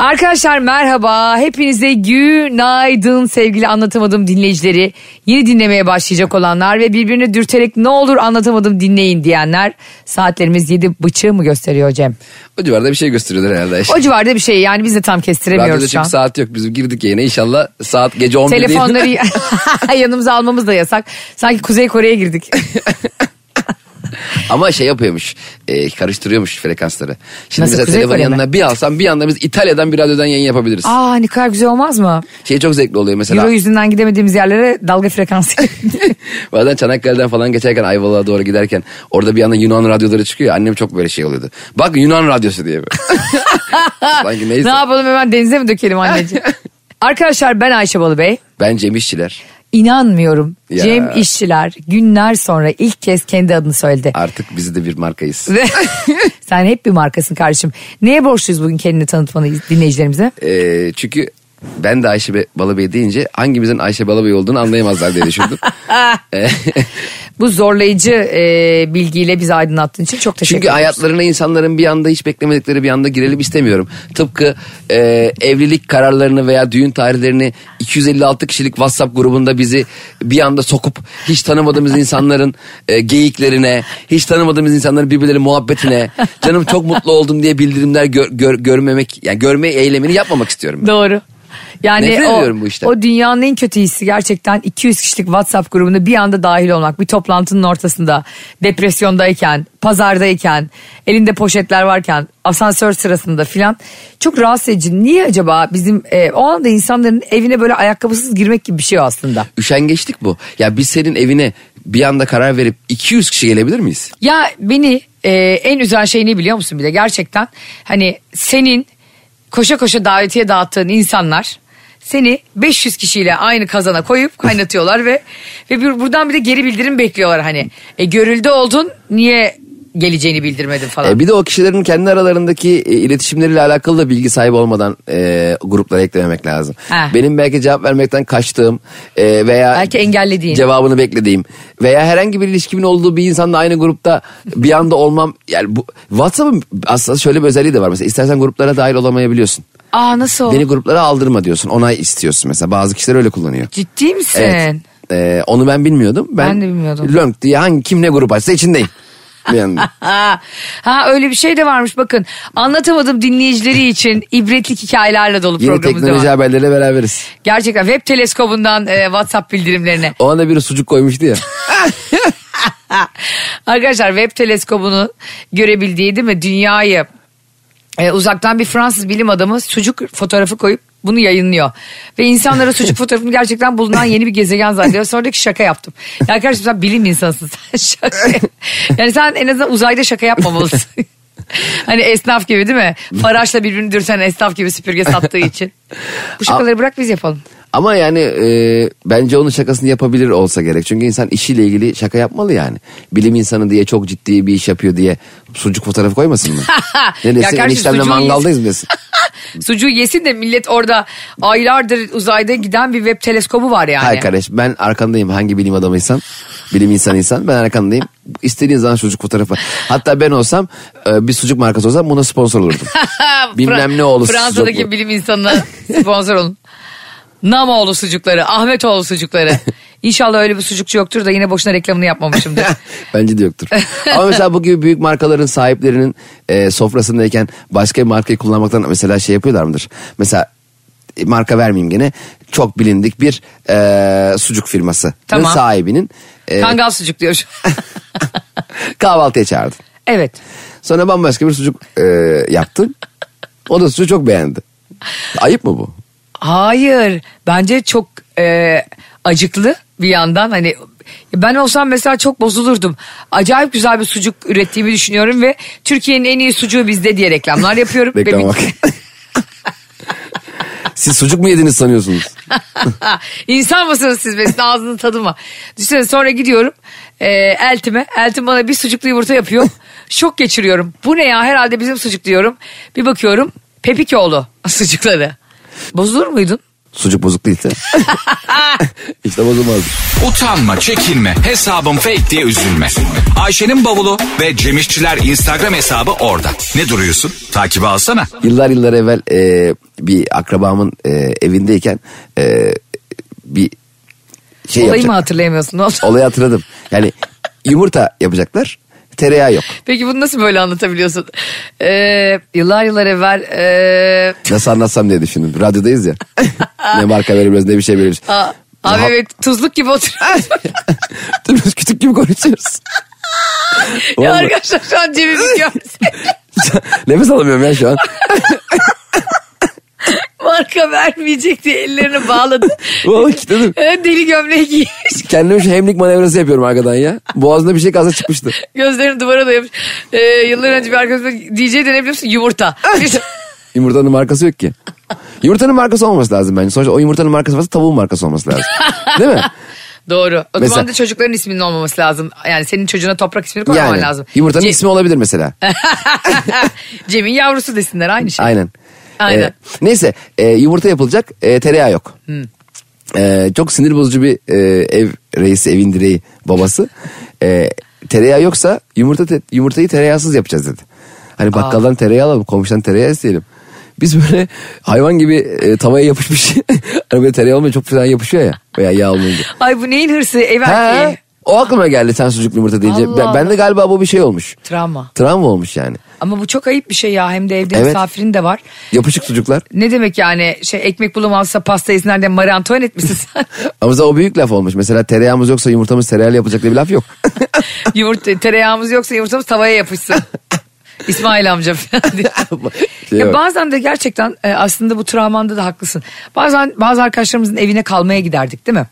Arkadaşlar merhaba. Hepinize günaydın sevgili anlatamadım dinleyicileri. Yeni dinlemeye başlayacak olanlar ve birbirini dürterek ne olur anlatamadım dinleyin diyenler. Saatlerimiz yedi bıçığı mı gösteriyor Cem? O civarda bir şey gösteriyorlar herhalde. O civarda bir şey yani biz de tam Radyoda kestiremiyoruz şu çünkü an. saat yok. Biz girdik yayına inşallah saat gece 11 değil. Telefonları yanımıza almamız da yasak. Sanki Kuzey Kore'ye girdik. Ama şey yapıyormuş. e, karıştırıyormuş frekansları. Şimdi Nasıl, mesela Kuzey telefon Kore mi? yanına bir alsam bir anda biz İtalya'dan bir radyodan yayın yapabiliriz. Aa ne kadar güzel olmaz mı? Şey çok zevkli oluyor mesela. Euro yüzünden gidemediğimiz yerlere dalga frekansı. Bazen Çanakkale'den falan geçerken Ayvalık'a doğru giderken orada bir anda Yunan radyoları çıkıyor. Annem çok böyle şey oluyordu. Bak Yunan radyosu diye. Sanki neyse. ne yapalım hemen denize mi dökelim anneciğim? Arkadaşlar ben Ayşe Balıbey. Ben Cem İşçiler. İnanmıyorum. Ya. Cem İşçiler günler sonra ilk kez kendi adını söyledi. Artık biz de bir markayız. Sen hep bir markasın kardeşim. Neye borçluyuz bugün kendini tanıtmanı dinleyicilerimize? Ee, çünkü ben de Ayşe Be- Balıbey deyince hangimizin Ayşe Balıbey olduğunu anlayamazlar diye düşündüm. Ee, Bu zorlayıcı e, bilgiyle bizi aydınlattığın için çok teşekkür Çünkü ederim. hayatlarına insanların bir anda hiç beklemedikleri bir anda girelim istemiyorum. Tıpkı e, evlilik kararlarını veya düğün tarihlerini 256 kişilik WhatsApp grubunda bizi bir anda sokup hiç tanımadığımız insanların e, geyiklerine, hiç tanımadığımız insanların birbirleri muhabbetine, canım çok mutlu oldum diye bildirimler gör, gör- görmemek, yani görme eylemini yapmamak istiyorum. ben. Doğru. Yani Nefret o, bu işten. o dünyanın en kötü hissi gerçekten 200 kişilik WhatsApp grubunda bir anda dahil olmak. Bir toplantının ortasında, depresyondayken, pazardayken, elinde poşetler varken, asansör sırasında filan. Çok rahatsız edici. Niye acaba bizim e, o anda insanların evine böyle ayakkabısız girmek gibi bir şey aslında. Üşengeçlik bu. Ya biz senin evine bir anda karar verip 200 kişi gelebilir miyiz? Ya beni e, en üzen şey ne biliyor musun bir de gerçekten hani senin koşa koşa davetiye dağıttığın insanlar seni 500 kişiyle aynı kazana koyup kaynatıyorlar ve ve bir, buradan bir de geri bildirim bekliyorlar hani. E, görüldü oldun niye geleceğini bildirmedin falan. E, bir de o kişilerin kendi aralarındaki e, iletişimleriyle alakalı da bilgi sahibi olmadan e, gruplara eklememek lazım. Ha. Benim belki cevap vermekten kaçtığım e, veya Belki engellediğin. cevabını beklediğim veya herhangi bir ilişkimin olduğu bir insanla aynı grupta bir anda olmam yani bu WhatsApp'ın aslında şöyle bir özelliği de var mesela istersen gruplara dahil olamayabiliyorsun. Aa nasıl? Beni gruplara aldırma diyorsun onay istiyorsun mesela bazı kişiler öyle kullanıyor. Ciddi misin? Evet. E, onu ben bilmiyordum. Ben, Ben de bilmiyordum. Lönk diye hangi kim ne grup açsa içindeyim. Anda. Ha, ha öyle bir şey de varmış bakın. Anlatamadım dinleyicileri için ibretlik hikayelerle dolu Yeni programımız teknoloji var. haberleriyle beraberiz. Gerçekten web teleskobundan e, WhatsApp bildirimlerine. O anda biri sucuk koymuştu ya. Arkadaşlar web teleskobunu görebildiği değil mi dünyayı e, uzaktan bir Fransız bilim adamı sucuk fotoğrafı koyup bunu yayınlıyor. Ve insanlara sucuk fotoğrafını gerçekten bulunan yeni bir gezegen zannediyor. Sonra ki şaka yaptım. Ya arkadaşım sen bilim insansın sen şaka. Yani sen en azından uzayda şaka yapmamalısın. hani esnaf gibi değil mi? Faraşla birbirini dürten esnaf gibi süpürge sattığı için. Bu şakaları bırak biz yapalım. Ama yani e, bence onun şakasını yapabilir olsa gerek. Çünkü insan işiyle ilgili şaka yapmalı yani. Bilim insanı diye çok ciddi bir iş yapıyor diye sucuk fotoğrafı koymasın mı? ne desin eniştemle mangaldayız mı desin? Sucuğu yesin de millet orada aylardır uzayda giden bir web teleskobu var yani. Hayır kardeş ben arkandayım hangi bilim adamıysan. Bilim insanıysan ben arkandayım. İstediğin zaman sucuk fotoğrafı. Hatta ben olsam e, bir sucuk markası olsam buna sponsor olurdum. Bilmem ne oğlu Fransa'daki sucuk bu. bilim insanına sponsor olun. Namoğlu sucukları, Ahmetoğlu sucukları. İnşallah öyle bir sucukçu yoktur da yine boşuna reklamını yapmamışımdır. Bence de yoktur. Ama mesela bu gibi büyük markaların sahiplerinin e, sofrasındayken başka bir markayı kullanmaktan mesela şey yapıyorlar mıdır? Mesela e, marka vermeyeyim gene çok bilindik bir e, sucuk firması Tamam. sahibinin e, Kangal sucuk diyor kahvaltıya çağırdı. Evet. Sonra bambaşka bir sucuk e, yaptın. O da sucuğu çok beğendi. Ayıp mı bu? Hayır. Bence çok e, acıklı bir yandan. Hani ben olsam mesela çok bozulurdum. Acayip güzel bir sucuk ürettiğimi düşünüyorum ve Türkiye'nin en iyi sucuğu bizde diye reklamlar yapıyorum. Bir- bak. Siz sucuk mu yediniz sanıyorsunuz? İnsan mısınız siz be? Sizin ağzının tadı mı? Düşünsene sonra gidiyorum e, eltime. Eltim bana bir sucuklu yumurta yapıyor. Şok geçiriyorum. Bu ne ya herhalde bizim sucuk diyorum. Bir bakıyorum Pepikoğlu sucukları. Bozulur muydun? Sucuk bozuk değilse. işte bozulmaz. Utanma, çekinme, hesabım fake diye üzülme. Ayşe'nin bavulu ve Cemişçiler Instagram hesabı orada. Ne duruyorsun? Takibi alsana. Yıllar yıllar evvel e, bir akrabamın e, evindeyken e, bir şey Olayı yapacak. mı hatırlayamıyorsun? Ne oldu? Olayı hatırladım. Yani yumurta yapacaklar. Tereyağı yok. Peki bunu nasıl böyle anlatabiliyorsun? Ee, yıllar yıllar evvel... ee, Nasıl anlatsam diye düşündüm. Radyodayız ya. ne marka verebiliriz ne bir şey verebiliriz. Aa, abi Ha- evet tuzluk gibi oturuyoruz. Biz kütük gibi konuşuyoruz. ya arkadaşlar şu an cebimi görse Nefes alamıyorum ya şu an. Marka vermeyecek diye ellerini bağladı. Vallahi kilitledim. Evet, Deli gömleği giymiş. Kendime şu hemlik manevrası yapıyorum arkadan ya. Boğazında bir şey kalsa çıkmıştı. Gözlerini duvara dayamış. Ee, yıllar önce bir arkadaşım DJ denebiliyor musun? Yumurta. Yumurtanın markası yok ki. Yumurtanın markası olması lazım bence. Sonuçta o yumurtanın markası varsa tavuğun markası olması lazım. Değil mi? Doğru. O Mesela- zaman da çocukların isminin olmaması lazım. Yani senin çocuğuna toprak ismini koymaman Yani lazım. yumurtanın Ce- ismi olabilir mesela. Cem'in yavrusu desinler aynı şey. Aynen. Aynen. Ee, neyse e, yumurta yapılacak e, tereyağı yok. E, çok sinir bozucu bir e, ev reisi evin direği babası. E, tereyağı yoksa yumurta te- yumurtayı tereyağsız yapacağız dedi. Hani bakkaldan tereyağı alalım komşudan tereyağı isteyelim. Biz böyle hayvan gibi e, tavaya yapışmış. hani böyle tereyağı olmayınca çok falan yapışıyor ya. Veya yağ olmayınca. Ay bu neyin hırsı? Ev erkeği. O aklıma geldi sen sucuklu yumurta deyince. Allah Ben, ben de galiba bu bir şey olmuş. Travma. Travma olmuş yani. Ama bu çok ayıp bir şey ya. Hem de evde Evet. misafirin de var. Yapışık sucuklar. Ne demek yani şey ekmek bulamazsa pasta yesinler de Marie Antoinette misin sen? Ama o büyük laf olmuş. Mesela tereyağımız yoksa yumurtamız tereyağıyla yapılacak diye bir laf yok. Yumurta, tereyağımız yoksa yumurtamız tavaya yapışsın. İsmail amca falan diye. Şey ya bazen de gerçekten e, aslında bu travmanda da haklısın. Bazen bazı arkadaşlarımızın evine kalmaya giderdik değil mi?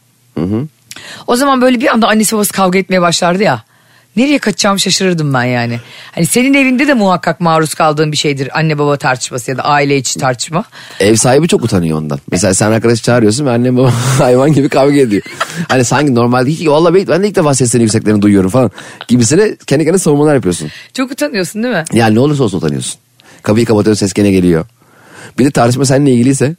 O zaman böyle bir anda annesi babası kavga etmeye başlardı ya. Nereye kaçacağımı şaşırırdım ben yani. Hani senin evinde de muhakkak maruz kaldığın bir şeydir anne baba tartışması ya da aile içi tartışma. Ev sahibi çok utanıyor ondan. Mesela sen arkadaşı çağırıyorsun ve annem babam hayvan gibi kavga ediyor. Hani sanki normalde hiç valla ben de ilk defa seslerini yükseklerini duyuyorum falan. Gibisine kendi kendine savunmalar yapıyorsun. Çok utanıyorsun değil mi? Yani ne olursa olsun utanıyorsun. Kapıyı kapatıyorsun ses gene geliyor. Bir de tartışma seninle ilgiliyse.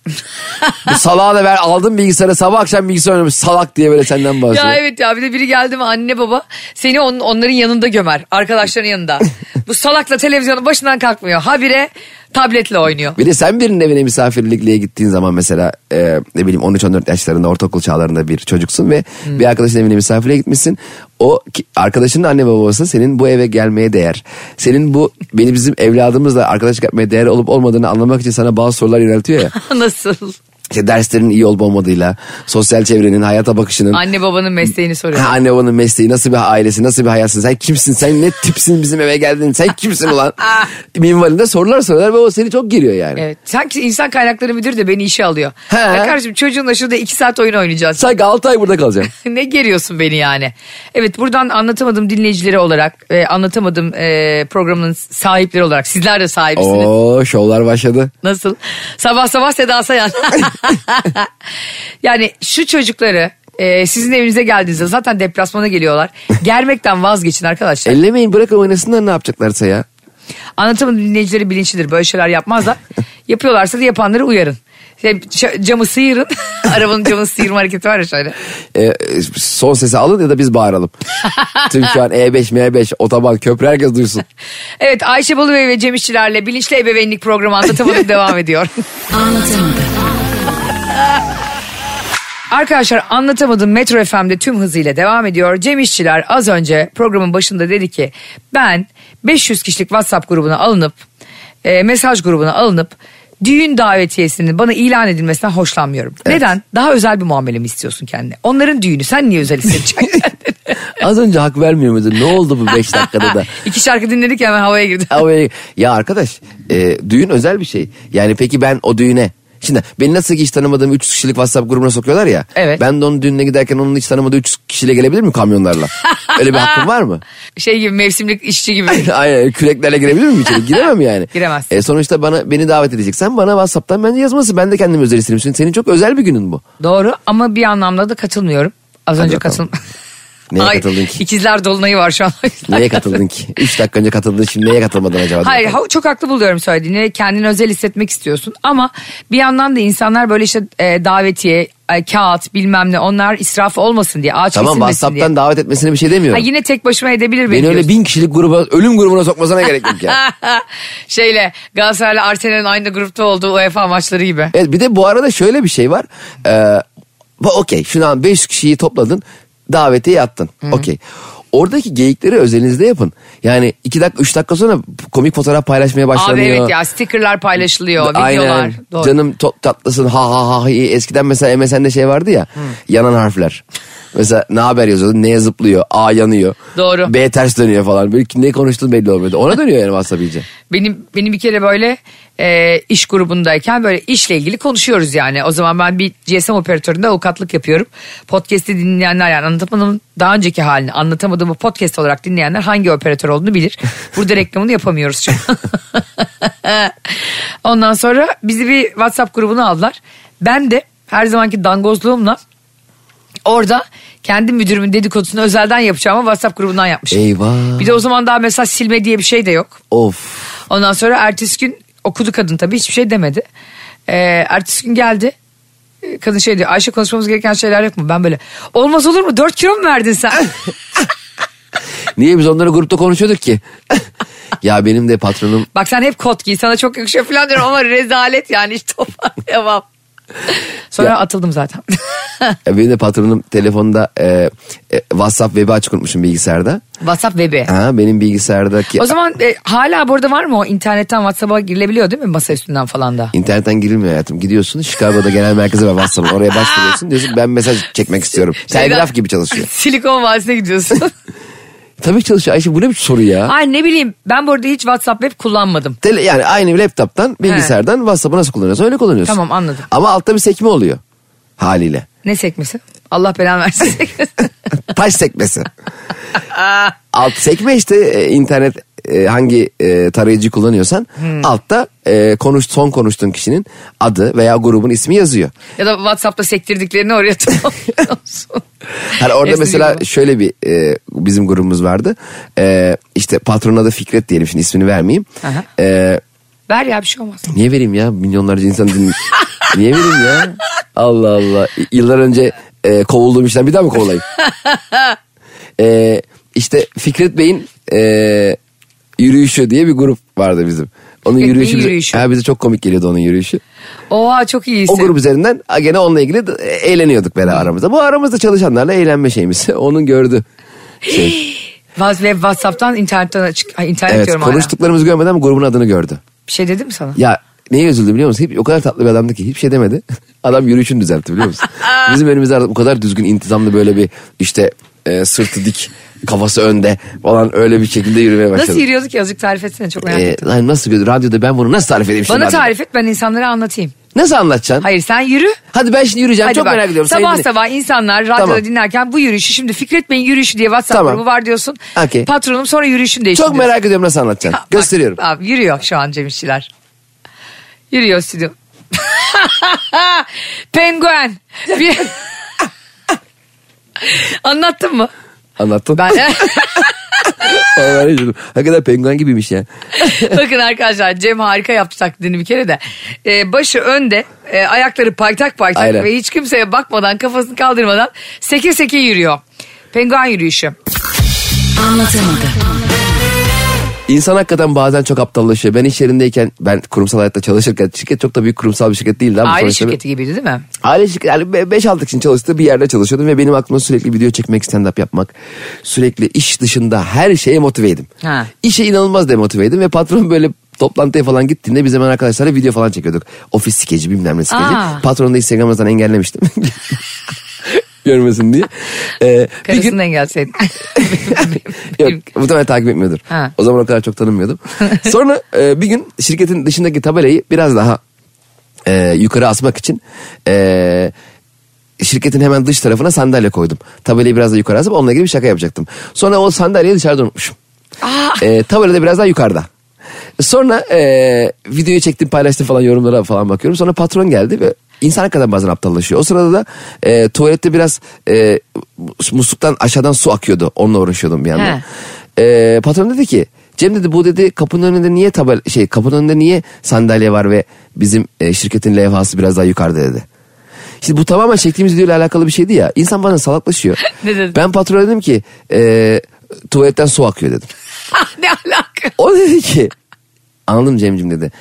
bu salağa da ver aldım bilgisayarı sabah akşam bilgisayar oynamış salak diye böyle senden bahsediyor. Ya evet ya bir de biri geldi mi anne baba seni on, onların yanında gömer arkadaşların yanında. Bu salakla televizyonun başından kalkmıyor. Habire tabletle oynuyor. Bir de sen birinin evine misafirlikliğe gittiğin zaman mesela e, ne bileyim 13-14 yaşlarında ortaokul çağlarında bir çocuksun ve bir arkadaşın evine misafirliğe gitmişsin. O arkadaşının anne babası senin bu eve gelmeye değer. Senin bu beni bizim evladımızla arkadaşlık yapmaya değer olup olmadığını anlamak için sana bazı sorular yöneltiyor ya. Nasıl? İşte derslerin iyi olup olmadığıyla, sosyal çevrenin, hayata bakışının, Anne babanın mesleğini soruyor. Ha, anne babanın mesleği, nasıl bir ailesi, nasıl bir hayatsın, sen kimsin, sen ne tipsin bizim eve geldin, sen kimsin ulan? Minvalinde sorular sorular ve o seni çok giriyor yani. Evet. Sanki insan kaynakları müdürü de beni işe alıyor. He. Ya kardeşim çocuğunla şurada iki saat oyun oynayacağız. Sanki 6 ay burada kalacaksın. ne geriyorsun beni yani? Evet buradan anlatamadım dinleyicileri olarak e, anlatamadım e, programının sahipleri olarak sizler de sahipsiniz. Oo şovlar başladı. Nasıl? Sabah sabah Seda Sayan. yani şu çocukları e, sizin evinize geldiğinizde zaten deplasmana geliyorlar. Germekten vazgeçin arkadaşlar. Ellemeyin bırakın oynasınlar ne yapacaklarsa ya. Anlatamadım dinleyicileri bilinçlidir. Böyle şeyler yapmazlar. Yapıyorlarsa da yapanları uyarın. Ç- camı sıyırın. Arabanın camını sıyırma hareketi var ya şöyle. Ee, son sesi alın ya da biz bağıralım. Tüm şu an E5, M5, otoban, köprü herkes duysun. Evet Ayşe Balıbey ve Cem İşçilerle Bilinçli Ebeveynlik programı anlatamadım devam ediyor. Arkadaşlar anlatamadım Metro FM'de tüm hızıyla devam ediyor. Cem İşçiler az önce programın başında dedi ki ben 500 kişilik WhatsApp grubuna alınıp e, mesaj grubuna alınıp düğün davetiyesinin bana ilan edilmesinden hoşlanmıyorum. Neden? Daha özel bir muamele mi istiyorsun kendine? Onların düğünü sen niye özel hissedeceksin? Az önce hak vermiyor muydun? Ne oldu bu 5 dakikada da? İki şarkı dinledik hemen havaya girdi. Ama ya arkadaş e, düğün özel bir şey. Yani peki ben o düğüne Şimdi beni nasıl ki hiç tanımadığım 300 kişilik WhatsApp grubuna sokuyorlar ya. Evet. Ben de onun düğününe giderken onun hiç tanımadığı 300 kişiyle gelebilir mi kamyonlarla? Öyle bir hakkım var mı? Şey gibi mevsimlik işçi gibi. Aynen küreklerle girebilir miyim içeri? Giremem yani. Giremez. E, sonuçta bana beni davet edeceksen bana WhatsApp'tan bence yazması. Ben de kendimi özel isterim. Senin çok özel bir günün bu. Doğru ama bir anlamda da katılmıyorum. Az Hadi önce katıl Neye Ay, katıldın ki? İkizler dolunayı var şu an. Neye katıldın ki? Üç dakika önce katıldın şimdi neye katılmadın acaba? Hayır ha- çok haklı buluyorum söylediğini. Kendini özel hissetmek istiyorsun. Ama bir yandan da insanlar böyle işte e, davetiye, e, kağıt bilmem ne onlar israf olmasın diye. Ağaç Tamam kesilmesin WhatsApp'tan diye. davet etmesine bir şey Ha, demiyorum. yine tek başıma edebilir beni Beni öyle diyorsun. bin kişilik gruba, ölüm grubuna sokmasına gerek yok ya. Şeyle Galatasaray'la Arsenal'in aynı grupta olduğu UEFA maçları gibi. Evet bir de bu arada şöyle bir şey var. Ee, Okey şunu an 500 kişiyi topladın davetiye attın. Okey. Oradaki geyikleri özelinizde yapın. Yani 2 dakika 3 dakika sonra komik fotoğraf paylaşmaya Abi başlanıyor. evet ya stickerlar paylaşılıyor, Aynen. videolar. Doğru. Canım to- tatlısın ha ha ha. Eskiden mesela MSN'de şey vardı ya. Yanan harfler. Mesela ne haber yazıyordu? Neye zıplıyor? A yanıyor. Doğru. B ters dönüyor falan. Böyle ne konuştuğun belli olmuyordu. Ona dönüyor yani WhatsApp iyice. Benim benim bir kere böyle e, iş grubundayken böyle işle ilgili konuşuyoruz yani. O zaman ben bir GSM operatöründe avukatlık yapıyorum. Podcast'i dinleyenler yani anlatamadığım daha önceki halini anlatamadığımı podcast olarak dinleyenler hangi operatör olduğunu bilir. Burada reklamını yapamıyoruz çünkü. Ondan sonra bizi bir WhatsApp grubuna aldılar. Ben de her zamanki dangozluğumla orada kendi müdürümün dedikodusunu özelden yapacağım ama WhatsApp grubundan yapmışım. Eyvah. Bir de o zaman daha mesaj silme diye bir şey de yok. Of. Ondan sonra ertesi gün okudu kadın tabii hiçbir şey demedi. Ee, ertesi gün geldi. Ee, Kadın şey diyor Ayşe konuşmamız gereken şeyler yok mu? Ben böyle olmaz olur mu 4 kilo mu verdin sen? Niye biz onları grupta konuşuyorduk ki? ya benim de patronum Bak sen hep kot giy sana çok yakışıyor falan diyorum ama rezalet yani hiç toparlayamam. Sonra Ya- atıldım zaten. Ya benim de patronum telefonda e, e, WhatsApp web'i açık unutmuşum bilgisayarda. WhatsApp web'i. Ha, benim bilgisayardaki O zaman e, hala burada var mı o internetten WhatsApp'a girilebiliyor değil mi masa üstünden falan da? internetten girilmiyor hayatım. Gidiyorsun Chicago'da genel merkezi var WhatsApp'ın. Oraya başvuruyorsun diyorsun ben mesaj çekmek istiyorum. Telgraf gibi çalışıyor. Silikon Vadisi'ne gidiyorsun. Tabii ki çalışıyor. Ayşe bu ne bir soru ya? Ay ne bileyim ben burada hiç WhatsApp web kullanmadım. Tele, yani aynı laptop'tan bilgisayardan WhatsApp'ı nasıl kullanıyorsun öyle kullanıyorsun. Tamam, anladım. Ama altta bir sekme oluyor haliyle. Ne sekmesi? Allah belanı versin. Taş sekmesi. Alt sekme işte e, internet e, hangi e, tarayıcı kullanıyorsan Hmm. altta e, konuş son konuştuğun kişinin adı veya grubun ismi yazıyor. ya da WhatsApp'ta sektirdiklerini oraya tamamlıyorsun. Hani orada Hepsi mesela gibi. şöyle bir e, bizim grubumuz vardı. E, işte patronun adı Fikret diyelim şimdi ismini vermeyeyim. Aha. E, Ver ya bir şey olmaz. niye vereyim ya milyonlarca insan din... niye vereyim ya? Allah Allah. Yıllar önce e, kovulduğum işten bir daha mı kovulayım? e, işte Fikret Bey'in e, yürüyüşü diye bir grup vardı bizim. Onun yürüyüşü, bize, yürüyüşü. Ha, bize çok komik geliyordu onun yürüyüşü. Oha çok iyisin. O grup üzerinden gene onunla ilgili de- eğleniyorduk böyle aramızda. Bu aramızda çalışanlarla eğlenme şeyimiz. Onun gördü. Şey. Web WhatsApp'tan internetten açık. Ay, internet evet diyorum hala. konuştuklarımızı görmeden grubun adını gördü. Bir şey dedim mi sana? Ya neye üzüldü biliyor musun? Hep, o kadar tatlı bir adamdı ki hiçbir şey demedi. Adam yürüyüşünü düzeltti biliyor musun? Bizim önümüzde artık o kadar düzgün intizamlı böyle bir işte e, sırtı dik kafası önde falan öyle bir şekilde yürümeye başladı. Nasıl yürüyorduk ki azıcık tarif etsene çok merak Ee, ettim. lan nasıl radyoda ben bunu nasıl tarif edeyim? Bana radyoda? tarif et ben insanlara anlatayım. Nasıl anlatacaksın? Hayır sen yürü. Hadi ben şimdi yürüyeceğim Hadi çok bak. merak ediyorum. Sabah dinle- sabah insanlar radyoda Tamam. dinlerken bu yürüyüşü şimdi Fikret Bey'in yürüyüşü diye WhatsApp Tamam. grubu var diyorsun. Okey. Patronum sonra yürüyüşünü değiştir Çok diyorsun. merak ediyorum nasıl anlatacaksın. Bak, Gösteriyorum. Abi, yürüyor şu an Cem İşçiler. Yürüyor stüdyo. Penguen. Bir... Anlattın mı? Anlattın. Ben. Hakikaten penguen gibiymiş ya. bakın arkadaşlar Cem harika yaptı taklidini bir kere de. Ee, başı önde, e, ayakları paytak paytak Aynen. ve hiç kimseye bakmadan kafasını kaldırmadan seke seke yürüyor. Penguen yürüyüşü. Anlatamadım. İnsan hakikaten bazen çok aptallaşıyor. Ben iş yerindeyken ben kurumsal hayatta çalışırken şirket çok da büyük kurumsal bir şirket değildi. ama Aile bir- şirketi gibiydi değil mi? Aile şirketi yani 5-6 kişinin çalıştığı bir yerde çalışıyordum ve benim aklıma sürekli video çekmek, stand-up yapmak, sürekli iş dışında her şeye motiveydim. Ha. İşe inanılmaz demotiveydim ve patron böyle toplantıya falan gittiğinde biz hemen arkadaşlarla video falan çekiyorduk. Ofis skeci bilmem ne skeci. Aa. Patronu da Instagram'dan engellemiştim. Görmesin diye. Ee, bir gün engelseydin. Yok muhtemelen takip etmiyordur. Ha. O zaman o kadar çok tanımıyordum. Sonra e, bir gün şirketin dışındaki tabelayı biraz daha e, yukarı asmak için e, şirketin hemen dış tarafına sandalye koydum. Tabelayı biraz daha yukarı asıp onunla ilgili bir şaka yapacaktım. Sonra o sandalyeyi dışarıda unutmuşum. E, tabela da biraz daha yukarıda. Sonra e, videoyu çektim paylaştım falan yorumlara falan bakıyorum. Sonra patron geldi ve insan hakikaten bazen aptallaşıyor. O sırada da e, tuvalette biraz e, musluktan aşağıdan su akıyordu. Onunla uğraşıyordum bir yandan. E, patron dedi ki Cem dedi bu dedi kapının önünde niye tabel şey kapının önünde niye sandalye var ve bizim e, şirketin levhası biraz daha yukarıda dedi. Şimdi bu tamamen çektiğimiz videoyla alakalı bir şeydi ya. İnsan bana salaklaşıyor. Ne dedin? Ben patrona dedim ki e, tuvaletten su akıyor dedim. ne alaka? O dedi ki anladım Cem'cim dedi.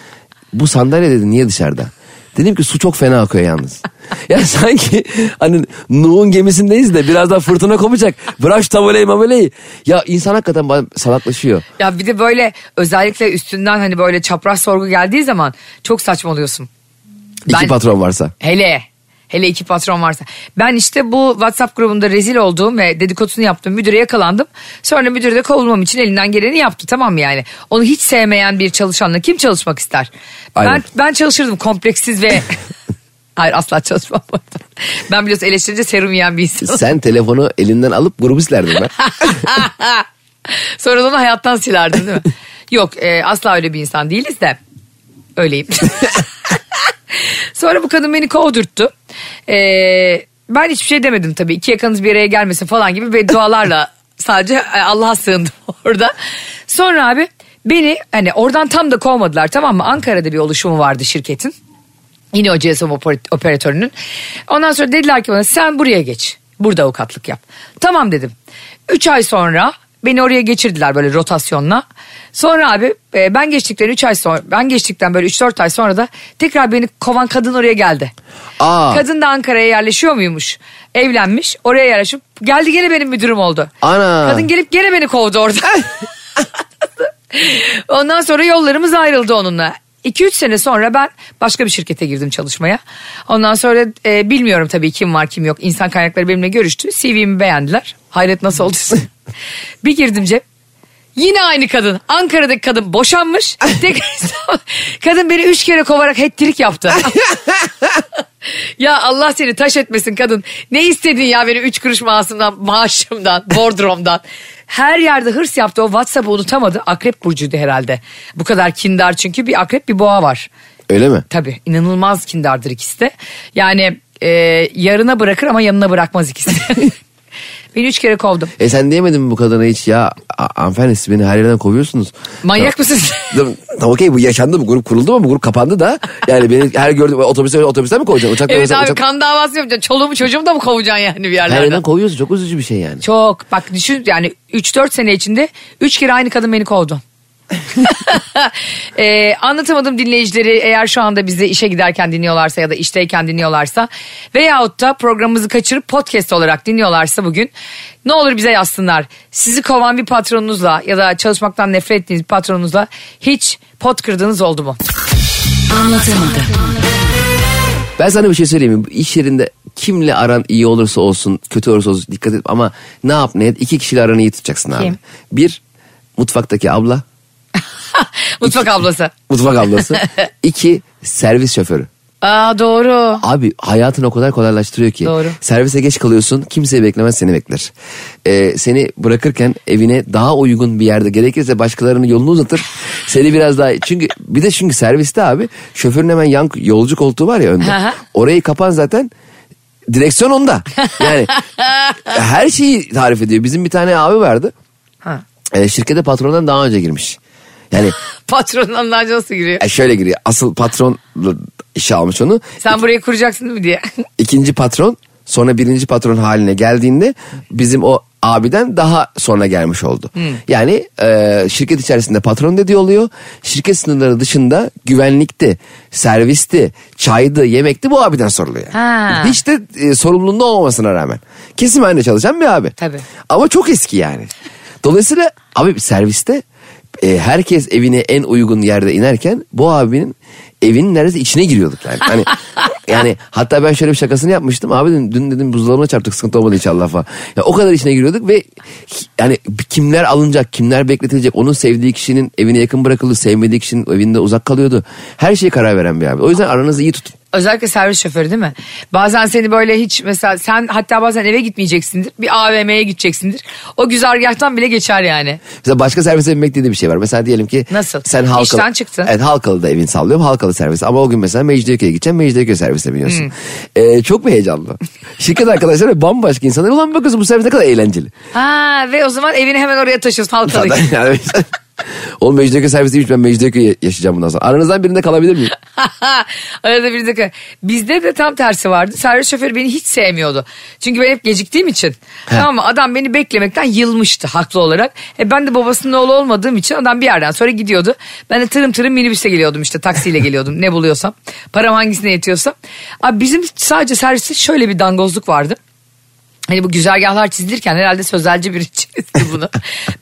Bu sandalye dedi niye dışarıda? Dedim ki su çok fena akıyor yalnız. ya sanki hani Nuh'un gemisindeyiz de birazdan fırtına kopacak. Bırak şu mabelayı. Ya insan hakikaten salaklaşıyor. Ya bir de böyle özellikle üstünden hani böyle çapraz sorgu geldiği zaman çok saçmalıyorsun. İki Ben- patron varsa. Hele. Hele iki patron varsa. Ben işte bu WhatsApp grubunda rezil olduğum ve dedikodusunu yaptığım müdüre yakalandım. Sonra müdür de kovulmam için elinden geleni yaptı tamam mı yani? Onu hiç sevmeyen bir çalışanla kim çalışmak ister? Aynen. Ben, ben çalışırdım kompleksiz ve... Hayır asla çalışmam. Ben biliyorsun eleştirince serum yiyen bir insanım. Sen telefonu elinden alıp grubu silerdin ben. Sonra onu hayattan silerdin değil mi? Yok e, asla öyle bir insan değiliz de öyleyim. Sonra bu kadın beni kovdurttu. E, ben hiçbir şey demedim tabii. İki yakanız bir araya gelmesin falan gibi beddualarla sadece e, Allah'a sığındım orada. Sonra abi beni hani oradan tam da kovmadılar tamam mı? Ankara'da bir oluşumu vardı şirketin. Yine o GSM oper- operatörünün. Ondan sonra dediler ki bana sen buraya geç. Burada avukatlık yap. Tamam dedim. Üç ay sonra beni oraya geçirdiler böyle rotasyonla. Sonra abi e, ben geçtikten üç ay sonra ben geçtikten böyle üç dört ay sonra da tekrar beni kovan kadın oraya geldi. Aa. Kadın da Ankara'ya yerleşiyor muymuş? Evlenmiş oraya yerleşip geldi gene benim müdürüm oldu. Ana. Kadın gelip gene beni kovdu orada. Ondan sonra yollarımız ayrıldı onunla. 2-3 sene sonra ben başka bir şirkete girdim çalışmaya. Ondan sonra e, bilmiyorum tabii kim var kim yok. İnsan kaynakları benimle görüştü. CV'mi beğendiler. Hayret nasıl oldu? bir girdim Cem. Yine aynı kadın. Ankara'daki kadın boşanmış. Kadın beni üç kere kovarak hettirik yaptı. ya Allah seni taş etmesin kadın. Ne istedin ya beni üç kuruş maaşımdan, maaşımdan, bordromdan. Her yerde hırs yaptı. O WhatsApp'ı unutamadı. Akrep burcuydu herhalde. Bu kadar kindar çünkü bir akrep bir boğa var. Öyle mi? Tabii inanılmaz kindardır ikisi de. Yani e, yarına bırakır ama yanına bırakmaz ikisi de. Beni üç kere kovdum. E sen diyemedin mi bu kadına hiç ya hanımefendi siz beni her yerden kovuyorsunuz. Manyak mısın? Tamam, tamam okey bu yaşandı bu grup kuruldu ama bu grup kapandı da. Yani beni her gördüğüm otobüse otobüsten mi kovacaksın? Uçakla evet mesela- abi uçak- kan davası yapacaksın. Çoluğumu çocuğumu da mı kovacaksın yani bir Her yerlerden? yerden kovuyorsun çok üzücü bir şey yani. Çok. Bak düşün yani 3-4 sene içinde 3 kere aynı kadın beni kovdu. ee, anlatamadım dinleyicileri eğer şu anda bizi işe giderken dinliyorlarsa ya da işteyken dinliyorlarsa veyahut da programımızı kaçırıp podcast olarak dinliyorlarsa bugün ne olur bize yazsınlar. Sizi kovan bir patronunuzla ya da çalışmaktan nefret ettiğiniz bir patronunuzla hiç pot kırdığınız oldu mu? Anlatamadım. Ben sana bir şey söyleyeyim mi? İş yerinde kimle aran iyi olursa olsun, kötü olursa olsun dikkat et. Ama ne yap ne et iki kişiyle aranı iyi tutacaksın abi. Kim? Bir, mutfaktaki abla. Mutfak ablası. Mutfak ablası. İki, servis şoförü. Aa doğru. Abi hayatını o kadar kolaylaştırıyor ki. Doğru. Servise geç kalıyorsun kimseyi beklemez seni bekler. Ee, seni bırakırken evine daha uygun bir yerde gerekirse başkalarının yolunu uzatır. seni biraz daha çünkü bir de çünkü serviste abi şoförün hemen yan yolcu koltuğu var ya önde. Orayı kapan zaten direksiyon onda. Yani her şeyi tarif ediyor. Bizim bir tane abi vardı. Ha. Ee, şirkete patrondan daha önce girmiş. Yani Patronun anca nasıl giriyor? e, şöyle giriyor. Asıl patron işe almış onu. Sen burayı kuracaksın mi diye. ikinci patron sonra birinci patron haline geldiğinde bizim o abiden daha sonra gelmiş oldu. Yani e, şirket içerisinde patron dediği oluyor. Şirket sınırları dışında güvenlikti, servisti, çaydı, yemekti bu abiden soruluyor. Ha. Hiç de e, sorumluluğunda olmamasına rağmen. Kesin halinde çalışan bir abi. Tabii. Ama çok eski yani. Dolayısıyla abi serviste e, herkes evine en uygun yerde inerken bu abinin evinin neredeyse içine giriyorduk yani. Hani yani hatta ben şöyle bir şakasını yapmıştım. Abi dedim, dün dedim buzdolabına çarptık sıkıntı olmadı inşallah falan. Ya o kadar içine giriyorduk ve yani kimler alınacak, kimler bekletilecek, onun sevdiği kişinin evine yakın bırakıldı, sevmediği kişinin evinde uzak kalıyordu. Her şeye karar veren bir abi. O yüzden aranızı iyi tutun. Özellikle servis şoförü değil mi? Bazen seni böyle hiç mesela sen hatta bazen eve gitmeyeceksindir. Bir AVM'ye gideceksindir. O güzergahtan bile geçer yani. Mesela başka servise binmek diye de bir şey var. Mesela diyelim ki Nasıl? sen Halkalı. İşten çıktın. Evet Halkalı'da evin sallıyorum. Halkalı servis. Ama o gün mesela Mecidiyeköy'e gideceğim. Mecidiyeköy servisine biniyorsun. Hmm. Ee, çok mu heyecanlı? Şirket arkadaşları bambaşka insanlar. Ulan bakıyorsun bu servis ne kadar eğlenceli. Ha ve o zaman evini hemen oraya taşıyorsun halkalı. Zaten yani. Oğlum Mecidiyeköy servisi değilmiş. Ben Mecidiyeköy'e yaşayacağım bundan sonra. Aranızdan birinde kalabilir miyim? Arada bir dakika. Bizde de tam tersi vardı. Servis şoförü beni hiç sevmiyordu. Çünkü ben hep geciktiğim için. Tamam mı? Adam beni beklemekten yılmıştı haklı olarak. E ben de babasının oğlu olmadığım için adam bir yerden sonra gidiyordu. Ben de tırım tırım minibüse geliyordum işte taksiyle geliyordum ne buluyorsam. Param hangisine yetiyorsa. Abi bizim sadece serviste şöyle bir dangozluk vardı. Hani bu güzergahlar çizilirken herhalde sözelci biri çizdi bunu.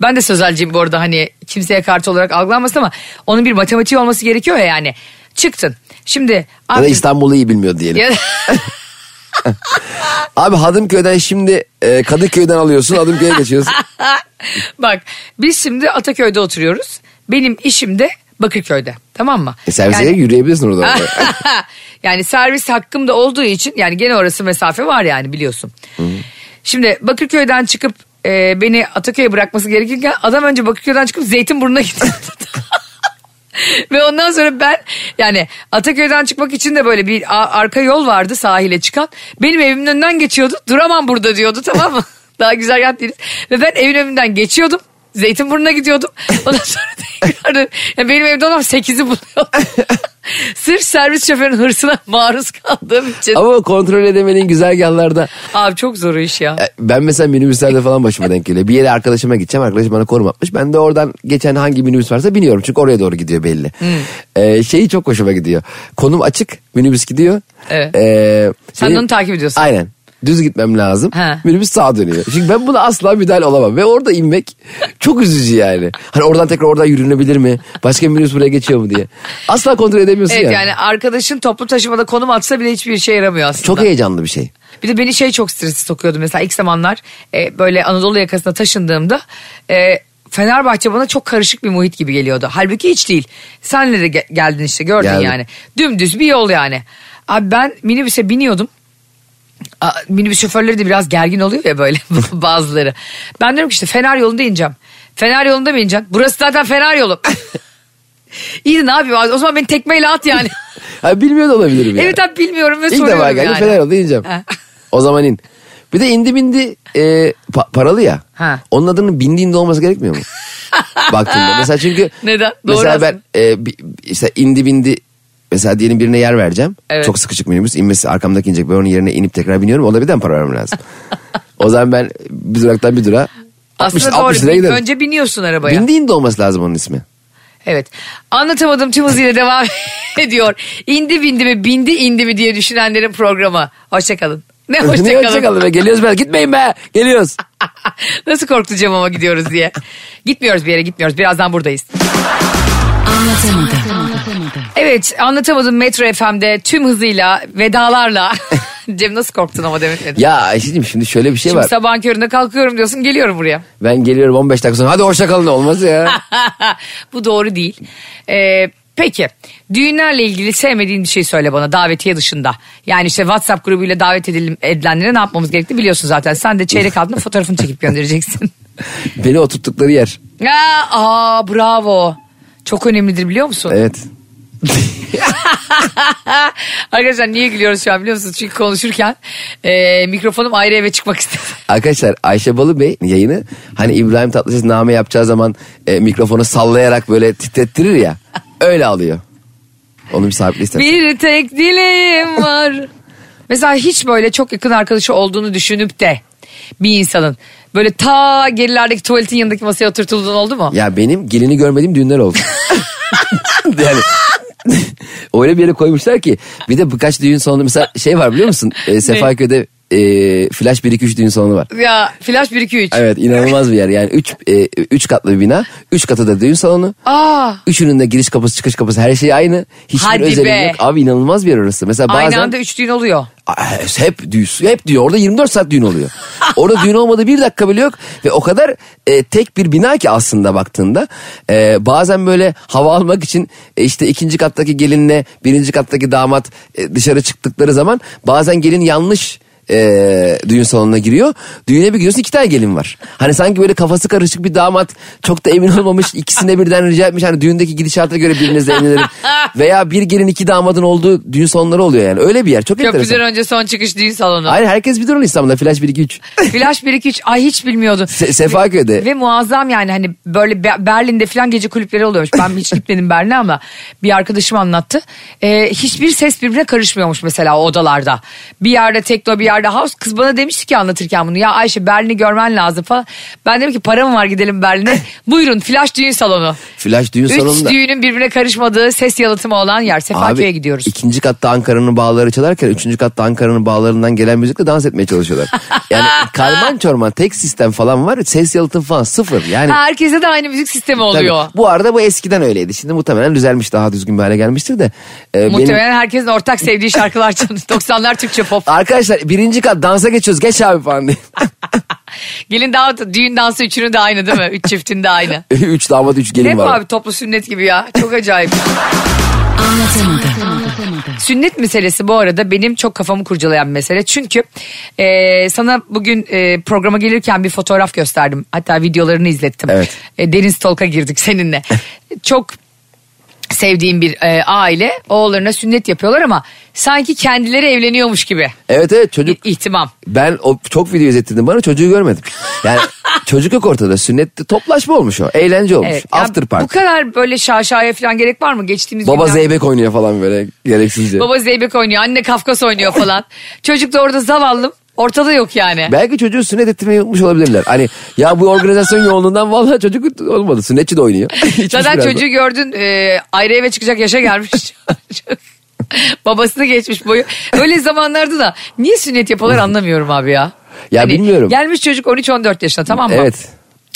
ben de sözelciyim bu arada hani kimseye karşı olarak algılanmasın ama onun bir matematiği olması gerekiyor ya yani. Çıktın. Şimdi Ya da abi, İstanbul'u iyi bilmiyor diyelim. Abi Hadımköy'den şimdi e, Kadıköy'den alıyorsun. Hadımköy'e geçiyorsun. bak biz şimdi Ataköy'de oturuyoruz. Benim işim de Bakırköy'de tamam mı? E, servise Yani- yürüyebilirsin orada. yani servis hakkım da olduğu için yani gene orası mesafe var yani biliyorsun. Şimdi Bakırköy'den çıkıp e, beni Ataköy'e bırakması gerekirken adam önce Bakırköy'den çıkıp Zeytinburnu'na gitti. Ve ondan sonra ben yani Ataköy'den çıkmak için de böyle bir arka yol vardı sahile çıkan. Benim evimin önünden geçiyordu. Duramam burada diyordu tamam mı? Daha güzel yer değiliz. Ve ben evin önünden geçiyordum. Zeytinburnu'na gidiyordum. Ondan sonra tekrar yani benim evimde olan 8'i buluyor. Sırf servis şoförünün hırsına maruz kaldığım için. Ama kontrol edemediğin güzergahlarda Abi çok zor iş ya. E, Ben mesela minibüslerde falan başıma denk geliyor. Bir yere arkadaşıma gideceğim. Arkadaşım bana konum atmış. Ben de oradan geçen hangi minibüs varsa biniyorum. Çünkü oraya doğru gidiyor belli. Ee, şeyi çok hoşuma gidiyor. Konum açık. Minibüs gidiyor. Evet. Ee, Sen de benim- onu takip ediyorsun. Aynen. Düz gitmem lazım. Ha. Minibüs sağa dönüyor. Çünkü ben buna asla müdahale olamam. Ve orada inmek çok üzücü yani. Hani oradan tekrar oradan yürünebilir mi? Başka minibüs buraya geçiyor mu diye. Asla kontrol edemiyorsun Evet yani. yani arkadaşın toplu taşımada konum atsa bile hiçbir işe yaramıyor aslında. Çok heyecanlı bir şey. Bir de beni şey çok stresi sokuyordu mesela ilk zamanlar e, böyle Anadolu yakasına taşındığımda e, Fenerbahçe bana çok karışık bir muhit gibi geliyordu. Halbuki hiç değil. Senle de ge- geldin işte gördün Geldim. yani. Dümdüz bir yol yani. Abi ben minibüse biniyordum. Minibüs şoförleri de biraz gergin oluyor ya böyle bazıları. Ben diyorum ki işte Fener yolunda ineceğim. Fener yolunda mı ineceksin? Burası zaten Fener yolu. İyi de ne yapayım? O zaman beni tekmeyle at yani. Ha, bilmiyor da olabilirim yani. evet abi bilmiyorum ve İlk soruyorum defa geldim yani. Fener yolda ineceğim. Ha. o zaman in. Bir de indi bindi e, pa- paralı ya. Ha. Onun adının bindiğinde olması gerekmiyor mu? Baktığında. Mesela çünkü Neden? Doğru mesela ben e, işte indi bindi mesela diyelim birine yer vereceğim. Evet. Çok sıkışık minibüs inmesi arkamdaki inecek. Ben onun yerine inip tekrar biniyorum. Ona birden para vermem lazım. o zaman ben bir duraktan bir dura 60, Aslında 60 doğru. Bin-. Önce biniyorsun arabaya. Bindiğinde olması lazım onun ismi. Evet. Anlatamadım tüm hızıyla devam ediyor. İndi bindi mi bindi indi mi diye düşünenlerin programı. Hoşçakalın. Ne hoşçakalın. hoşçakalın be geliyoruz be gitmeyin be geliyoruz. Nasıl korkutacağım ama gidiyoruz diye. Gitmiyoruz bir yere gitmiyoruz. Birazdan buradayız. Anlatamadım. Evet anlatamadım Metro FM'de tüm hızıyla vedalarla. Cem nasıl korktun ama demin dedim. Ya Ayşe'cim şimdi şöyle bir şey Şimdi var. sabahın köründe kalkıyorum diyorsun geliyorum buraya. Ben geliyorum 15 dakika sonra hadi hoşçakalın olmaz ya. Bu doğru değil. Ee, peki düğünlerle ilgili sevmediğin bir şey söyle bana davetiye dışında. Yani işte WhatsApp grubuyla davet edilim, edilenlere ne yapmamız gerektiğini biliyorsun zaten. Sen de çeyrek altında fotoğrafını çekip göndereceksin. Beni oturttukları yer. Aa, aa bravo. Çok önemlidir biliyor musun? Evet. Arkadaşlar niye gülüyoruz şu an biliyor musunuz? Çünkü konuşurken e, mikrofonum ayrı eve çıkmak istedi. Arkadaşlar Ayşe Balı Bey yayını hani İbrahim Tatlıses name yapacağı zaman e, mikrofonu sallayarak böyle titrettirir ya öyle alıyor. Onu bir sabitle istersen. Bir tek dileğim var. Mesela hiç böyle çok yakın arkadaşı olduğunu düşünüp de bir insanın böyle ta gerilerdeki tuvaletin yanındaki masaya oturtulduğun oldu mu? Ya benim gelini görmediğim düğünler oldu. yani öyle bir yere koymuşlar ki bir de birkaç düğün sonunda mesela şey var biliyor musun? E, Sefaköy'de e, Flash 1-2-3 düğün salonu var. Ya Flash 1 2 3. Evet inanılmaz bir yer. Yani 3 üç katlı bir bina. 3 katı da düğün salonu. Aa. Üçünün de giriş kapısı çıkış kapısı her şey aynı. Hiçbir Hadi özelliği be. yok. Abi inanılmaz bir yer orası. Mesela bazen Aynı anda 3 düğün oluyor. Aa, hep düğün, hep düğün. Orada 24 saat düğün oluyor. Orada düğün olmadığı bir dakika bile yok. Ve o kadar e, tek bir bina ki aslında baktığında. E, bazen böyle hava almak için e, işte ikinci kattaki gelinle birinci kattaki damat e, dışarı çıktıkları zaman bazen gelin yanlış e, düğün salonuna giriyor. Düğüne bir gidiyorsun iki tane gelin var. Hani sanki böyle kafası karışık bir damat çok da emin olmamış ikisine birden rica etmiş. Hani düğündeki gidişata göre birinizle evlenirim. Veya bir gelin iki damadın olduğu düğün salonları oluyor yani. Öyle bir yer çok enteresan. Köprüden önce son çıkış düğün salonu. Hayır herkes bilir onu İstanbul'da. Flash 1 2 3. Flash 1 2 3 ay hiç bilmiyordum. Se- Sefaköy'de. Ve muazzam yani hani böyle Be- Berlin'de falan gece kulüpleri oluyormuş. Ben hiç gitmedim Berlin'e ama bir arkadaşım anlattı. Ee, hiçbir ses birbirine karışmıyormuş mesela odalarda. Bir yerde tekno bir yerde house. Kız bana demişti ki anlatırken bunu. Ya Ayşe Berlin'i görmen lazım falan. Ben dedim ki para mı var gidelim Berlin'e. Buyurun Flash düğün salonu. Flash düğün Üç salonunda. düğünün birbirine karışmadığı ses yalıtımı olan yer. Sefaköy'e gidiyoruz. ikinci katta Ankara'nın bağları çalarken üçüncü katta Ankara'nın bağlarından gelen müzikle dans etmeye çalışıyorlar. yani karman çorman tek sistem falan var. Ses yalıtım falan sıfır. Yani herkese de aynı müzik sistemi Tabii. oluyor. Bu arada bu eskiden öyleydi. Şimdi muhtemelen düzelmiş daha düzgün bir hale gelmiştir de. Ee, benim- Muhtemelen herkesin ortak sevdiği şarkılar çalıyor. 90'lar Türkçe pop. Arkadaşlar birinci kat dansa geçiyoruz. Geç abi falan diye. Gelin damat düğün dansı üçünün de aynı değil mi? Üç çiftin de aynı. üç damat üç gelin Ne bu var. abi toplu sünnet gibi ya. Çok acayip. Anlatamadım. sünnet meselesi bu arada benim çok kafamı kurcalayan bir mesele. Çünkü e, sana bugün e, programa gelirken bir fotoğraf gösterdim. Hatta videolarını izlettim. Evet. E, derin stalk'a girdik seninle. çok sevdiğim bir e, aile oğullarına sünnet yapıyorlar ama sanki kendileri evleniyormuş gibi. Evet evet çocuk. İ- ihtimam. Ben o çok video izlettirdim bana çocuğu görmedim. Yani çocuk yok ortada. Sünnette toplaşma olmuş o. Eğlence olmuş. Evet. After Bu party. kadar böyle şaşaya falan gerek var mı? Geçtiğimiz Baba günler- zeybek oynuyor falan böyle gereksizce. Baba Zeybek oynuyor. Anne Kafkas oynuyor falan. Çocuk da orada zavallım. Ortada yok yani. Belki çocuğu sünnet ettirmeyi unutmuş olabilirler. Hani ya bu organizasyon yoğunluğundan vallahi çocuk olmadı. Sünnetçi de oynuyor. İçmiş Zaten çocuğu gördün e, ayrı eve çıkacak yaşa gelmiş. Babasını geçmiş boyu. Öyle zamanlarda da niye sünnet yapıyorlar anlamıyorum abi ya. Ya bilmiyorum. Gelmiş çocuk 13-14 yaşında tamam mı? Evet.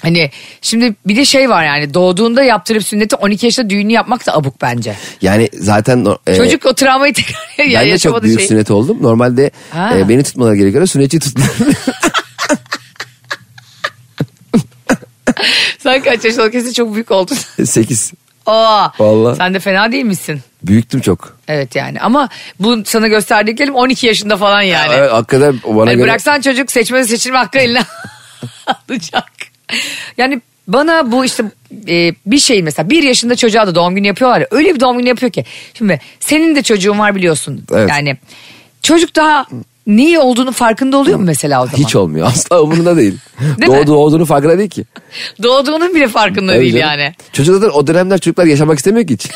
Hani şimdi bir de şey var yani doğduğunda yaptırıp sünneti 12 yaşında düğünü yapmak da abuk bence. Yani zaten e, Çocuk o travmayı tekrar ya ben de çok büyük şey. sünnet oldum. Normalde Ha. e, beni tutmaları gerekiyor. Sünnetçi tuttular. Sen kaç yaşında kesin çok büyük oldun. 8. Aa, Vallahi. Sen de fena değil misin? Büyüktüm çok. Evet yani ama bu sana gösterdiklerim 12 yaşında falan yani. Evet, hakikaten bana Hani göre... bıraksan çocuk seçme seçilme hakkı eline alacak. Yani bana bu işte e, bir şey mesela bir yaşında çocuğa da doğum günü yapıyorlar ya öyle bir doğum günü yapıyor ki. Şimdi senin de çocuğun var biliyorsun. Evet. Yani çocuk daha niye olduğunu farkında oluyor mu mesela o zaman? Hiç olmuyor. Asla umurunda değil. Değil mi? Doğduğu olduğunu farkında değil ki. Doğduğunun bile farkında Tabii değil canım. yani. Çocuk zaten o dönemler çocuklar yaşamak istemiyor ki hiç.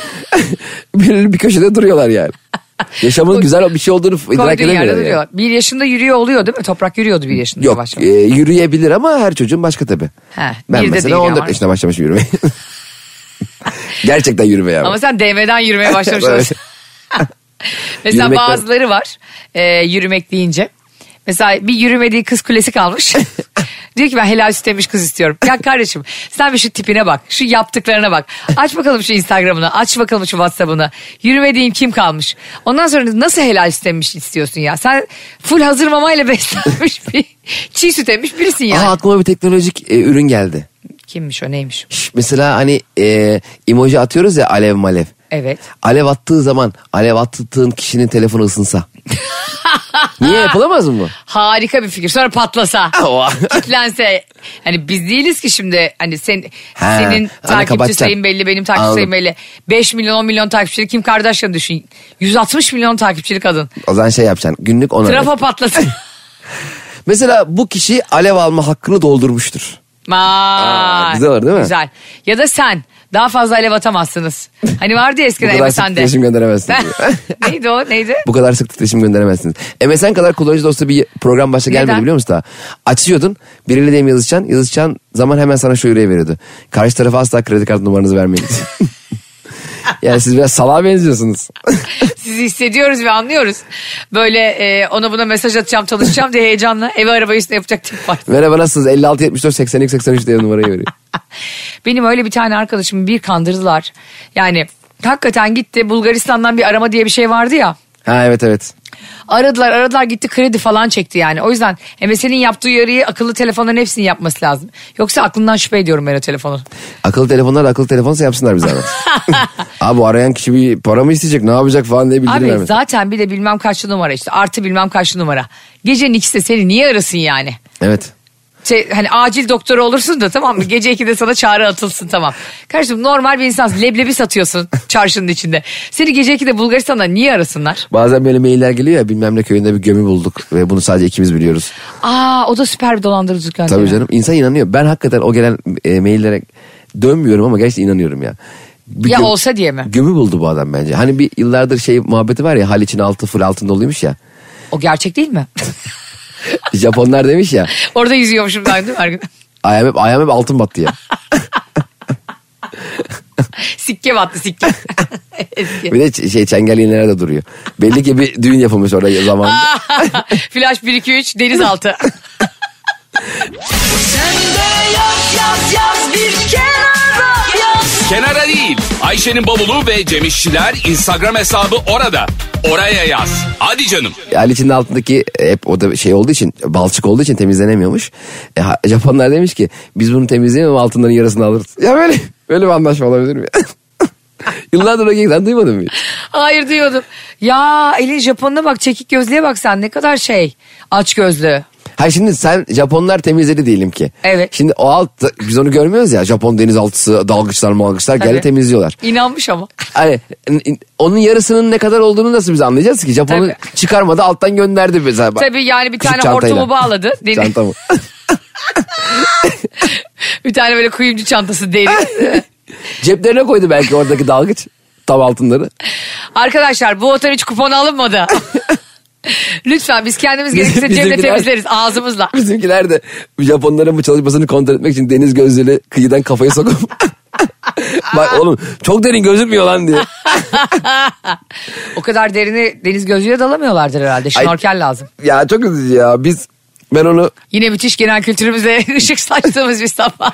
bir, bir köşede duruyorlar yani. Yaşamın güzel bir şey olduğunu idrak duruyor. Yani. Bir yaşında yürüyor oluyor değil mi? Toprak yürüyordu bir yaşında. Yok e, yürüyebilir ama her çocuğun başka tabii. He, ben mesela değil 14 ama. yaşında başlamışım yürümeye. Gerçekten yürümeye ama. Ama sen DM'den yürümeye başlamış Evet. olursun. Mesela Yürümekten- bazıları var e, yürümek deyince. Mesela bir yürümediği kız kulesi kalmış. Diyor ki ben helal süt emmiş kız istiyorum. Ya kardeşim sen bir şu tipine bak. Şu yaptıklarına bak. Aç bakalım şu Instagram'ını. Aç bakalım şu Whatsapp'ını. Yürümediğin kim kalmış? Ondan sonra nasıl helal süt emmiş istiyorsun ya? Sen full hazır mamayla beslenmiş bir çiğ süt emmiş birisin yani. Aa, aklıma bir teknolojik e, ürün geldi. Kimmiş o neymiş? Şş, mesela hani e, emoji atıyoruz ya alev malev. Evet. Alev attığı zaman alev attığın kişinin telefonu ısınsa. Niye yapılamaz mı? Harika bir fikir. Sonra patlasa. kitlense. Hani biz değiliz ki şimdi hani sen Ha, senin takipçi kapatacaksın. sayın belli benim takipçi Anladım. sayım belli. 5 milyon 10 milyon takipçili Kim Kardashian düşün. 160 milyon takipçili kadın. O zaman şey yapacaksın günlük ona. Trafo patlasın. Mesela bu kişi alev alma hakkını doldurmuştur. Vay. güzel olur değil mi? Güzel. Ya da sen daha fazla alev atamazsınız. Hani vardı ya Bu eskiden kadar sık MSN'de. titreşim gönderemezsiniz. neydi o neydi? Bu kadar sık titreşim gönderemezsiniz. MSN kadar kullanıcı dostu bir program başta gelmedi Neden? biliyor musun daha? Açıyordun biriyle de yazışacaksın. Yazışacağın zaman hemen sana şu yüreği veriyordu. Karşı tarafa asla kredi kartı numaranızı vermeyin. Yani siz biraz salağa benziyorsunuz. Sizi hissediyoruz ve anlıyoruz. Böyle e, ona buna mesaj atacağım çalışacağım diye heyecanla evi araba üstüne yapacak tip var. Merhaba nasılsınız? 56 74 82 83 diye numarayı veriyor. Benim öyle bir tane arkadaşımı bir kandırdılar. Yani hakikaten gitti Bulgaristan'dan bir arama diye bir şey vardı ya. Ha evet evet. Aradılar aradılar gitti kredi falan çekti yani. O yüzden MSN'in yaptığı uyarıyı akıllı telefonların hepsini yapması lazım. Yoksa aklından şüphe ediyorum ben o telefonu. Akıllı telefonlar akıllı telefonsa yapsınlar bize. Abi bu arayan kişi bir para mı isteyecek ne yapacak falan diye bildirim Abi zaten bir de bilmem kaçlı numara işte artı bilmem kaçlı numara. Gecenin ikisi de seni niye arasın yani? Evet. Şey, hani acil doktoru olursun da tamam mı? Gece 2'de sana çağrı atılsın tamam. Kardeşim normal bir insansın. Leblebi satıyorsun çarşının içinde. Seni gece 2'de Bulgaristan'dan niye arasınlar? Bazen böyle mailler geliyor ya bilmem ne köyünde bir gömü bulduk ve bunu sadece ikimiz biliyoruz. Aa o da süper bir dolandırıcılık yöntemi. Tabii canım insan inanıyor. Ben hakikaten o gelen e, maillere dönmüyorum ama gerçekten inanıyorum ya. Bir Ya gö- olsa diye mi? Gömü buldu bu adam bence. Hani bir yıllardır şey muhabbeti var ya Haliç'in altı full altın doluymuş ya. O gerçek değil mi? Japonlar demiş ya Orada yüzüyormuşum ben değil mi her gün? ayağım hep, ayağım hep altın battı ya. sikke battı sikke. Eski. Bir de şey çengel iğnelerde duruyor. Belli ki bir düğün yapılmış orada zamanında. Flash 1 2 3 denizaltı. Kenara değil. Ayşe'nin bavulu ve Cemişçiler Instagram hesabı orada. Oraya yaz. Hadi canım. Haliç'in altındaki e, hep o da şey olduğu için balçık olduğu için temizlenemiyormuş. E, Japonlar demiş ki biz bunu temizleyemem altınların yarısını alırız. Ya böyle böyle bir anlaşma olabilir mi? Yıllardır o sen duymadın mı? Hayır diyordum. Ya elin Japonuna bak çekik gözlüğe bak sen ne kadar şey aç gözlü. Ha şimdi sen Japonlar temizledi diyelim ki. Evet. Şimdi o alt biz onu görmüyoruz ya Japon denizaltısı dalgıçlar malgıçlar geldi temizliyorlar. İnanmış ama. Hani onun yarısının ne kadar olduğunu nasıl biz anlayacağız ki? Japon'un Tabii. çıkarmadı alttan gönderdi mesela. Tabii yani bir tane çantayla. hortumu bağladı. Deni- Çantamı. bir tane böyle kuyumcu çantası deri. Ceplerine koydu belki oradaki dalgıç. Tam altınları. Arkadaşlar bu otel hiç kupon alınmadı. Lütfen biz kendimiz gerekirse cebine Bizimkiler- temizleriz ağzımızla. Bizimkiler de Japonların bu çalışmasını kontrol etmek için deniz gözlüğüyle kıyıdan kafayı sokup Bak oğlum çok derin gözükmüyor lan diye. O kadar derini deniz gözlüğüyle dalamıyorlardır herhalde. Ay- Şnorkel lazım. Ya çok üzücü ya. Biz ben onu Yine müthiş genel kültürümüze ışık saçtığımız bir sabah.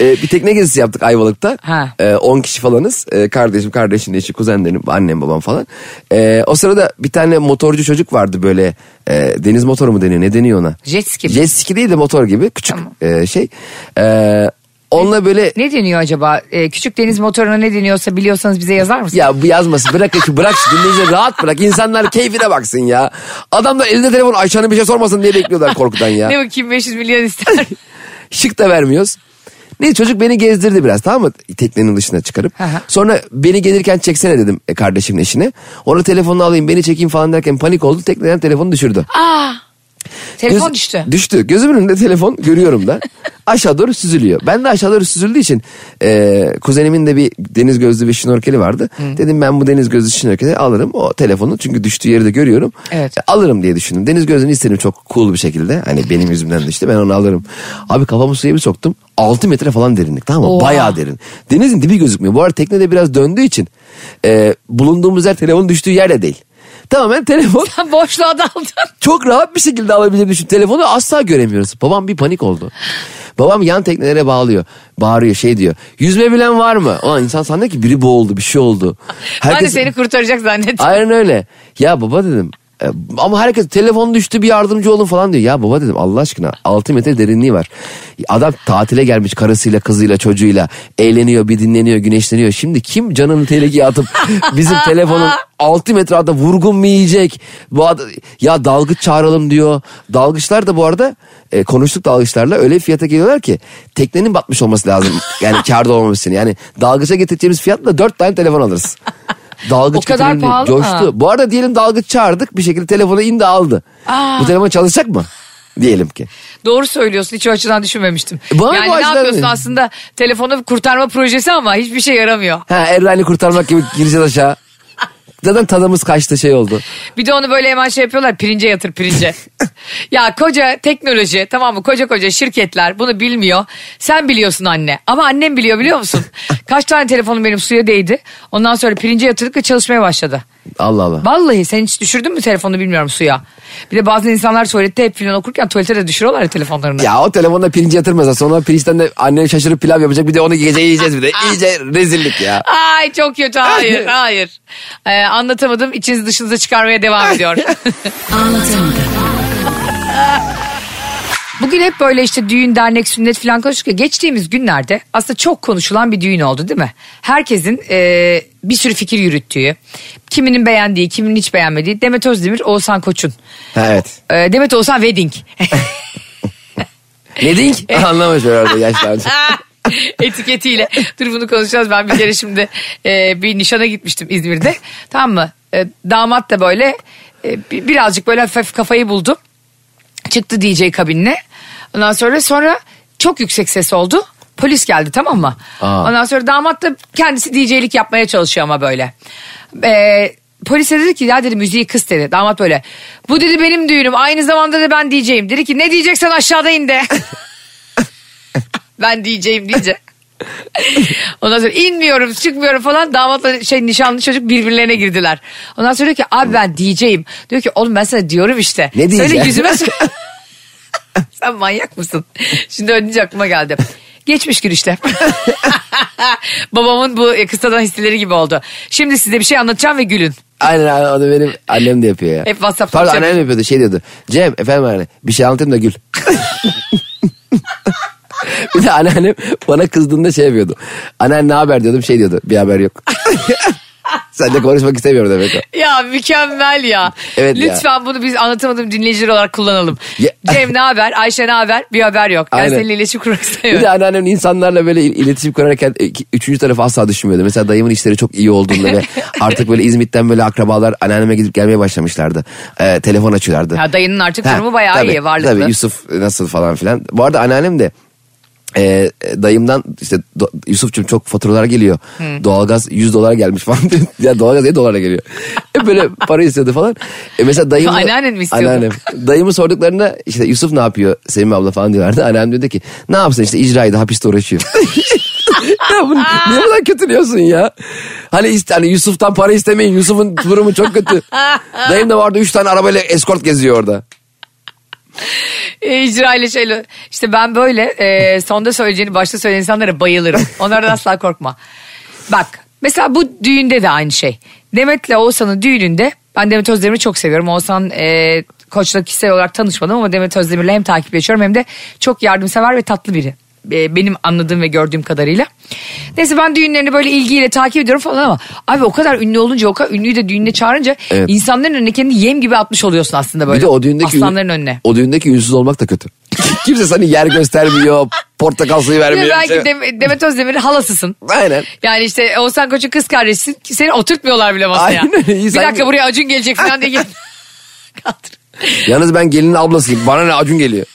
e, bir tekne gezisi yaptık Ayvalık'ta. Ha. E, 10 kişi falanız. E, kardeşim, kardeşin eşi, kuzenlerim, annem, babam falan. E, o sırada bir tane motorcu çocuk vardı böyle. e, deniz motoru mu deniyor? Ne deniyor ona? Jet ski? Jet ski değil de motor gibi. Küçük Tamam. e, şey. E, onunla böyle Ne deniyor acaba? Ee, küçük deniz motoruna ne deniyorsa biliyorsanız bize yazar mısınız? Ya bu yazması bırak şu bırak şu dinleyicileri rahat bırak insanlar keyfine baksın ya. Adamlar elinde telefon Ayşe'nin bir şey sormasın diye bekliyorlar korkudan ya. Ne bakayım 500 milyon ister. Şık da vermiyoruz. Neyse çocuk beni gezdirdi biraz tamam mı? Teknenin dışına çıkarıp. Sonra beni gelirken çeksene dedim e, kardeşimin eşine. Ona telefonunu alayım beni çekeyim falan derken panik oldu. Tekneden telefonu düşürdü. Aa, telefon Göz- düştü. Düştü. Gözümün önünde telefon görüyorum da. aşağı doğru süzülüyor. Ben de aşağı doğru süzüldüğü için e, kuzenimin de bir deniz gözlü bir şnorkeli vardı. Dedim ben bu deniz gözlü şnorkeli alırım o telefonu. Çünkü düştüğü yeri de görüyorum. Evet. E, alırım diye düşündüm. Deniz gözlüğünü istedim çok cool bir şekilde. Hani benim yüzümden düştü ben onu alırım. Abi kafamı suya bir soktum. 6 metre falan derinlik tamam mı? Oha. Bayağı derin. Denizin dibi gözükmüyor. Bu arada tekne de biraz döndüğü için e, bulunduğumuz yer telefonun düştüğü yerde değil. Tamamen telefon Sen boşluğa daldın. çok rahat bir şekilde alabilir düşün. Telefonu asla göremiyoruz. Babam bir panik oldu. Babam yan teknelere bağlıyor. Bağırıyor şey diyor. Yüzme bilen var mı? Ulan insan sandı ki biri boğuldu bir şey oldu. Ben de seni kurtaracak zannettim. Aynen öyle. Ya baba dedim. E, Ama herkes telefon düştü bir yardımcı olun falan diyor. Ya baba dedim Allah aşkına 6 metre derinliği var. Adam tatile gelmiş karısıyla kızıyla çocuğuyla eğleniyor bir dinleniyor güneşleniyor. Şimdi kim canını tehlikeye atıp bizim telefonun 6 metre altta vurgun mu yiyecek? Bu ad- ya dalgıç çağıralım diyor. Dalgıçlar da bu arada e, konuştuk dalgıçlarla öyle fiyata geliyorlar ki teknenin batmış olması lazım. Yani karda olmaması için. Yani dalgıça getireceğimiz fiyatla 4 tane telefon alırız. Dalgıç O kadar pahalı coştu. mı? Bu arada diyelim dalgıç çağırdık bir şekilde telefona indi aldı. Aa. Bu telefon çalışacak mı? Diyelim ki. Doğru söylüyorsun hiç o açıdan düşünmemiştim. Bana yani ne yapıyorsun aslında telefonu kurtarma projesi ama hiçbir şey yaramıyor. Ha Errani kurtarmak gibi gireceğiz aşağı. Zaten tadımız kaçtı şey oldu. Bir de onu böyle hemen şey yapıyorlar pirince yatır pirince. ya koca teknoloji tamam mı koca koca şirketler bunu bilmiyor. Sen biliyorsun anne ama annem biliyor biliyor musun? Kaç tane telefonum benim suya değdi. Ondan sonra pirince yatırdık ve çalışmaya başladı. Allah Allah. Vallahi sen hiç düşürdün mü telefonu bilmiyorum suya. Bir de bazı insanlar tuvalette hep filan okurken tuvalete de düşürüyorlar ya telefonlarını. Ya o telefonda pirinci yatırmasa sonra pirinçten de annen şaşırıp pilav yapacak bir de onu gece yiyeceğiz bir de. İyice rezillik ya. Ay çok kötü hayır hayır. Ee, anlatamadım içinizi dışınıza çıkarmaya devam ediyor. Anlatamadım. Bugün hep böyle işte düğün, dernek, sünnet falan konuşurken geçtiğimiz günlerde aslında çok konuşulan bir düğün oldu değil mi? Herkesin e, bir sürü fikir yürüttüğü, kiminin beğendiği, kiminin hiç beğenmediği Demet Özdemir, Oğuzhan Koç'un. Evet. E, Demet Oğuzhan Wedding. Diyeyim ki? Anlamış orada yaşlandı. Etiketiyle. Dur bunu konuşacağız. Ben bir kere şimdi e, bir nişana gitmiştim İzmir'de. Tamam mı? E, damat da böyle e, bi- birazcık böyle hafif kafayı buldu. Çıktı DJ kabinine. Ondan sonra sonra çok yüksek ses oldu. Polis geldi tamam mı? Aa. Ondan sonra damat da kendisi DJ'lik yapmaya çalışıyor ama böyle. Ee, polise dedi ki ya dedi müziği kıs dedi. Damat böyle bu dedi benim düğünüm aynı zamanda da ben DJ'yim. Dedi ki ne diyeceksen aşağıda in de. ben DJ'yim deyince. Ondan sonra inmiyorum çıkmıyorum falan damatla şey nişanlı çocuk birbirlerine girdiler. Ondan sonra diyor ki abi ben DJ'yim. Diyor ki oğlum ben sana diyorum işte. Ne Söyle diyeceksin? yüzüme söyle. Sen manyak mısın? Şimdi önce aklıma geldi. Geçmiş gün işte. Babamın bu kısadan hisseleri gibi oldu. Şimdi size bir şey anlatacağım ve gülün. Aynen aynen, o da benim annem de yapıyor ya. Hep WhatsApp'ta Pardon annem yapıyordu şey diyordu. Cem efendim anne bir şey anlatayım da gül. bir de anneannem bana kızdığında şey yapıyordu. Anneanne ne haber diyordum şey diyordu bir haber yok. Sen de konuşmak istemiyorum demek o. Ya mükemmel ya. Evet ya. Lütfen bunu biz anlatamadığım dinleyiciler olarak kullanalım. Ya- Cem ne haber? Ayşe ne haber? Bir haber yok. Yani Aynen. seninle iletişim kurmak Bir istemiyorum. de anneannem insanlarla böyle il- iletişim kurarken e, üçüncü tarafı asla düşünmüyordu. Mesela dayımın işleri çok iyi olduğunda ve artık böyle İzmit'ten böyle akrabalar anneanneme gidip gelmeye başlamışlardı. Ee, telefon açıyorlardı. Ya dayının artık Ha, durumu bayağı tabii, iyi varlıklı. Tabii Yusuf nasıl falan filan. Bu arada anneannem de e, dayımdan işte do, Yusuf'cum çok faturalar geliyor. Doğalgaz 100 dolara gelmiş falan. ya doğalgaz 7 dolara geliyor. Hep böyle para istiyordu falan. E mesela dayım Anneannen mi istiyordu? Anneannem. Dayımı sorduklarında işte Yusuf ne yapıyor Sevim abla falan diyorlardı. Anneannem diyordu ki ne yapsın işte icraydı hapiste uğraşıyor. ya bunu niye bu kadar kötülüyorsun ya? Hani, iste, hani Yusuf'tan para istemeyin. Yusuf'un durumu çok kötü. Dayım da vardı 3 tane arabayla eskort geziyor orada. E, icra ile şeyle. İşte ben böyle e, sonda söyleyeceğini başta söyleyen insanlara bayılırım. Onlardan asla korkma. Bak mesela bu düğünde de aynı şey. Demet'le Oğuzhan'ın düğününde ben Demet Özdemir'i çok seviyorum. Oğuzhan e, koçla kişisel olarak tanışmadım ama Demet Özdemir'le hem takipleşiyorum hem de çok yardımsever ve tatlı biri. E, benim anladığım ve gördüğüm kadarıyla. Neyse ben düğünlerini böyle ilgiyle takip ediyorum falan ama abi o kadar ünlü olunca o kadar ünlüyü de düğününe çağırınca Evet. insanların önüne kendini yem gibi atmış oluyorsun aslında böyle. Bir de o düğündeki Aslanların ün- önüne. O düğündeki ünsüz olmak da kötü. Kimse sana yer göstermiyor, portakal suyu Bir vermiyor. belki Şey- Dem- Demet Özdemir'in halasısın. Aynen. Yani işte Oğuzhan Koç'un kız kardeşisin. Seni oturtmuyorlar bile masaya. Aynen, iyi, bir sen- dakika buraya Acun gelecek falan diye. Kaldır. Yalnız ben gelinin ablasıyım. Bana ne Acun geliyor.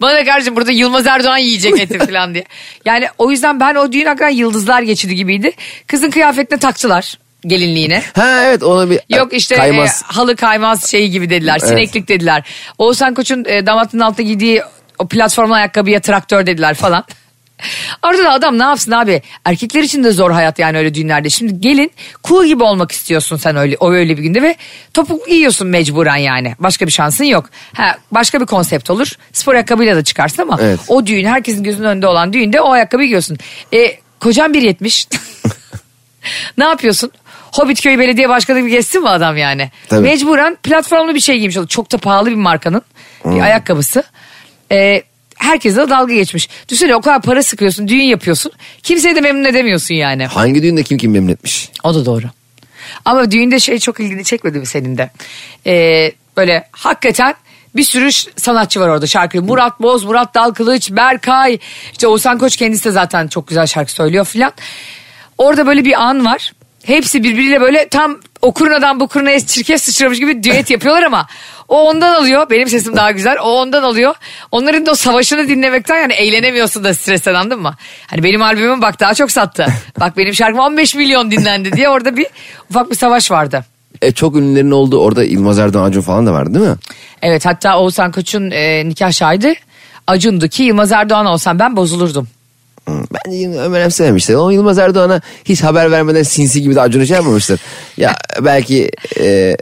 Bana da kardeşim burada Yılmaz Erdoğan yiyecek eti falan diye. Yani o yüzden ben o düğün hakikaten yıldızlar geçidi gibiydi. Kızın kıyafetine taktılar gelinliğine. Ha evet ona bir Yok işte kaymaz. e, halı kaymaz şeyi gibi dediler. Sineklik dediler. Oğuzhan Koç'un e, damatının altına giydiği o platformlu ayakkabıya traktör dediler falan. Orada da adam ne yapsın abi? Erkekler için de zor hayat yani öyle düğünlerde. Şimdi gelin cool gibi olmak istiyorsun sen öyle o öyle bir günde ve topuk giyiyorsun mecburen yani. Başka bir şansın yok. Ha, başka bir konsept olur. Spor ayakkabıyla da çıkarsın ama Evet. o düğün herkesin gözünün önünde olan düğünde o ayakkabıyı giyiyorsun. E, kocan 1.70. ne yapıyorsun? Hobbitköy Belediye Başkanı gibi geçsin mi adam yani? Tabii. Mecburen platformlu bir şey giymiş oldu. Çok da pahalı bir markanın bir ayakkabısı. Ee, herkese dalga geçmiş. Düşünsene o kadar para sıkıyorsun, düğün yapıyorsun. Kimseyi de memnun edemiyorsun yani. Hangi düğünde kim kim memnun etmiş? O da doğru. Ama düğünde şey çok ilgini çekmedi mi senin de? Ee, böyle hakikaten bir sürü sanatçı var orada şarkı. Murat Boz, Murat Dalkılıç, Berkay. İşte Oğuzhan Koç kendisi de zaten çok güzel şarkı söylüyor filan. Orada böyle bir an var. Hepsi birbiriyle böyle tam o kurnadan bu kurnaya çirkef sıçramış gibi düet yapıyorlar ama o ondan alıyor. Benim sesim daha güzel. O ondan alıyor. Onların da o savaşını dinlemekten yani eğlenemiyorsun da stresten anladın mı? Hani benim albümüm bak daha çok sattı. bak benim şarkım 15 milyon dinlendi diye orada bir ufak bir savaş vardı. E, çok ünlülerin olduğu orada Yılmaz Erdoğan Acun falan da vardı değil mi? Evet hatta Oğuzhan Koç'un e, nikah şahidi Acun'du ki Yılmaz Erdoğan olsam ben bozulurdum. Bence Yıl- önemsememişler. O Yılmaz Erdoğan'a hiç haber vermeden sinsi gibi de Acun'a şey yapmamıştır. ya belki e,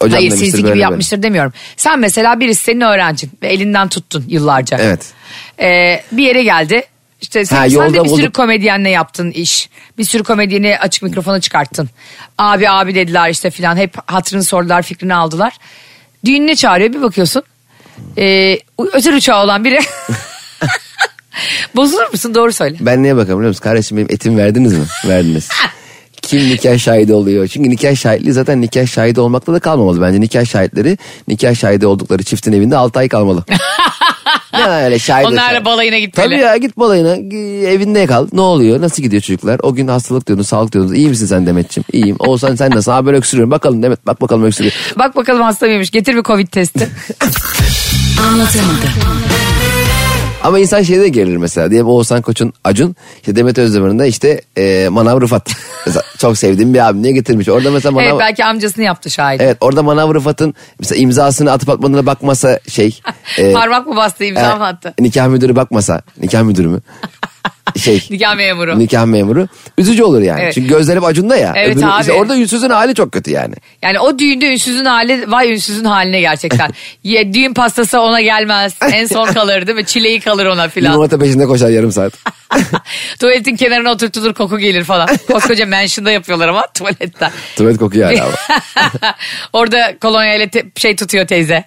hocam Hayır demiştir, böyle gibi böyle. yapmıştır demiyorum. Sen mesela birisi senin öğrencin ve elinden tuttun yıllarca. Evet. Ee, bir yere geldi. İşte sen, Ha, sen de bir sürü bulduk. komedyenle yaptın iş. Bir sürü komedyeni açık mikrofona çıkarttın. Abi abi dediler işte filan. Hep hatırını sordular fikrini aldılar. Düğününe çağırıyor bir bakıyorsun. Ee, özel uçağı olan biri. Bozulur musun doğru söyle. Ben neye bakarım biliyor musun? Kardeşim benim etimi verdiniz mi? Verdiniz. Kim nikah şahidi oluyor? Çünkü nikah şahitliği zaten nikah şahidi olmakta da kalmamalı. Bence nikah şahitleri nikah şahidi oldukları çiftin evinde 6 ay kalmalı. ne öyle şahit Onlarla balayına gitmeli. Tabii ya git balayına evinde kal. Ne oluyor? Nasıl gidiyor çocuklar? O gün hastalık diyordun, sağlık diyordunuz. İyi misin sen Demet'ciğim? İyiyim. Oğuzhan sen nasıl? Ha böyle öksürüyorum. Bakalım Demet bak bakalım öksürüyor. Bak bakalım hasta mıymış. Getir bir covid testi. Anlatamadım. Ama insan şeyde de gerilir mesela. Diyelim Oğuzhan Koç'un Acun. işte Demet Özdemir'in de işte e, Manav Rıfat. mesela çok sevdiğim bir abim diye getirmiş. Orada mesela Manav... evet belki amcasını yaptı şahit. Evet orada Manav Rıfat'ın mesela imzasını atıp atmadığına bakmasa şey. e, Parmak mı bastı imza e, mı attı? Nikah müdürü bakmasa. Nikah müdürü mü? şey. Nikah memuru. Nikah memuru. Üzücü olur yani. Evet. Çünkü gözleri hep ya. Evet Öbürü- abi. işte orada yüzsüzün hali çok kötü yani. Yani o düğünde ünsüzün hali vay ünsüzün haline gerçekten. Ye, düğün pastası ona gelmez. En son kalır değil mi? Çileği kalır ona filan. Limonata peşinde koşar yarım saat. Tuvaletin kenarına oturtulur koku gelir falan. Koskoca mansion'da yapıyorlar ama tuvaletten. Tuvalet kokuyor hala ama. Orada kolonya ile şey tutuyor teyze.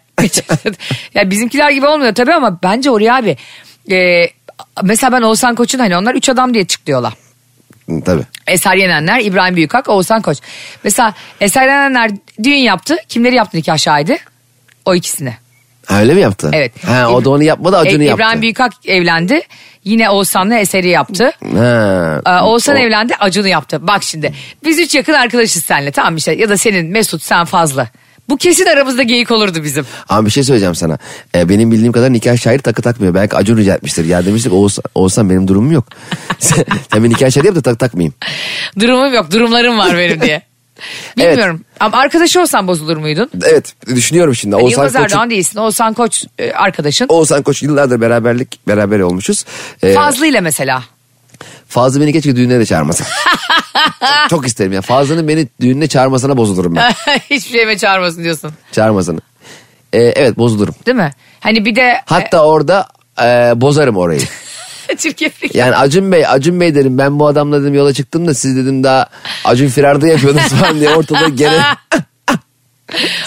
ya bizimkiler gibi olmuyor tabii ama bence oraya abi. e, mesela ben Oğuzhan Koç'un hani onlar üç adam diye çıkıyorlar. Tabii. Eser Yenenler, İbrahim Büyükak, Oğuzhan Koç. Mesela Eser Yenenler düğün yaptı. Kimleri yaptı nikah şahidi? O ikisini. Öyle mi yaptı? Evet. Ha, o da onu yapmadı Acun'u E, yaptı. İbrahim Büyükak evlendi. Yine Oğuzhan'la Eser'i yaptı. Ha. Ee, Oğuzhan O- evlendi Acun'u yaptı. Bak şimdi biz üç yakın arkadaşız seninle tamam işte ya da senin Mesut sen fazla. Bu kesin aramızda geyik olurdu bizim. Ama bir şey söyleyeceğim sana. Ee, benim bildiğim kadar nikah şahidi takı takmıyor. Belki Acun rica etmiştir. Ya demiştik Oğuz, Oğuzhan benim durumum yok. sen, sen bir nikah şahidi yap da tak takmayayım. Durumum yok durumlarım var benim diye. Bilmiyorum. Ama arkadaşı olsan bozulur muydun? Evet düşünüyorum şimdi. Yani Oğuzhan Yılmaz Erdoğan değilsin. Oğuzhan Koç e, arkadaşın. Oğuzhan Koç yıllardır beraberlik beraber olmuşuz. Ee, Fazlı ile mesela. Fazlı beni keşke düğününe de çağırmasa. çok, isterim ya. Fazlı'nın beni düğününe çağırmasına bozulurum ben. Hiçbir şeyime çağırmasın diyorsun. Çağırmasını. Ee, evet bozulurum. Değil mi? Hani bir de Hatta orada e, bozarım orayı. çirkeflik. Yani Acun Bey, Acun Bey dedim ben bu adamla dedim yola çıktım da siz dedim daha Acun Firar'da yapıyordunuz falan diye ortada gene.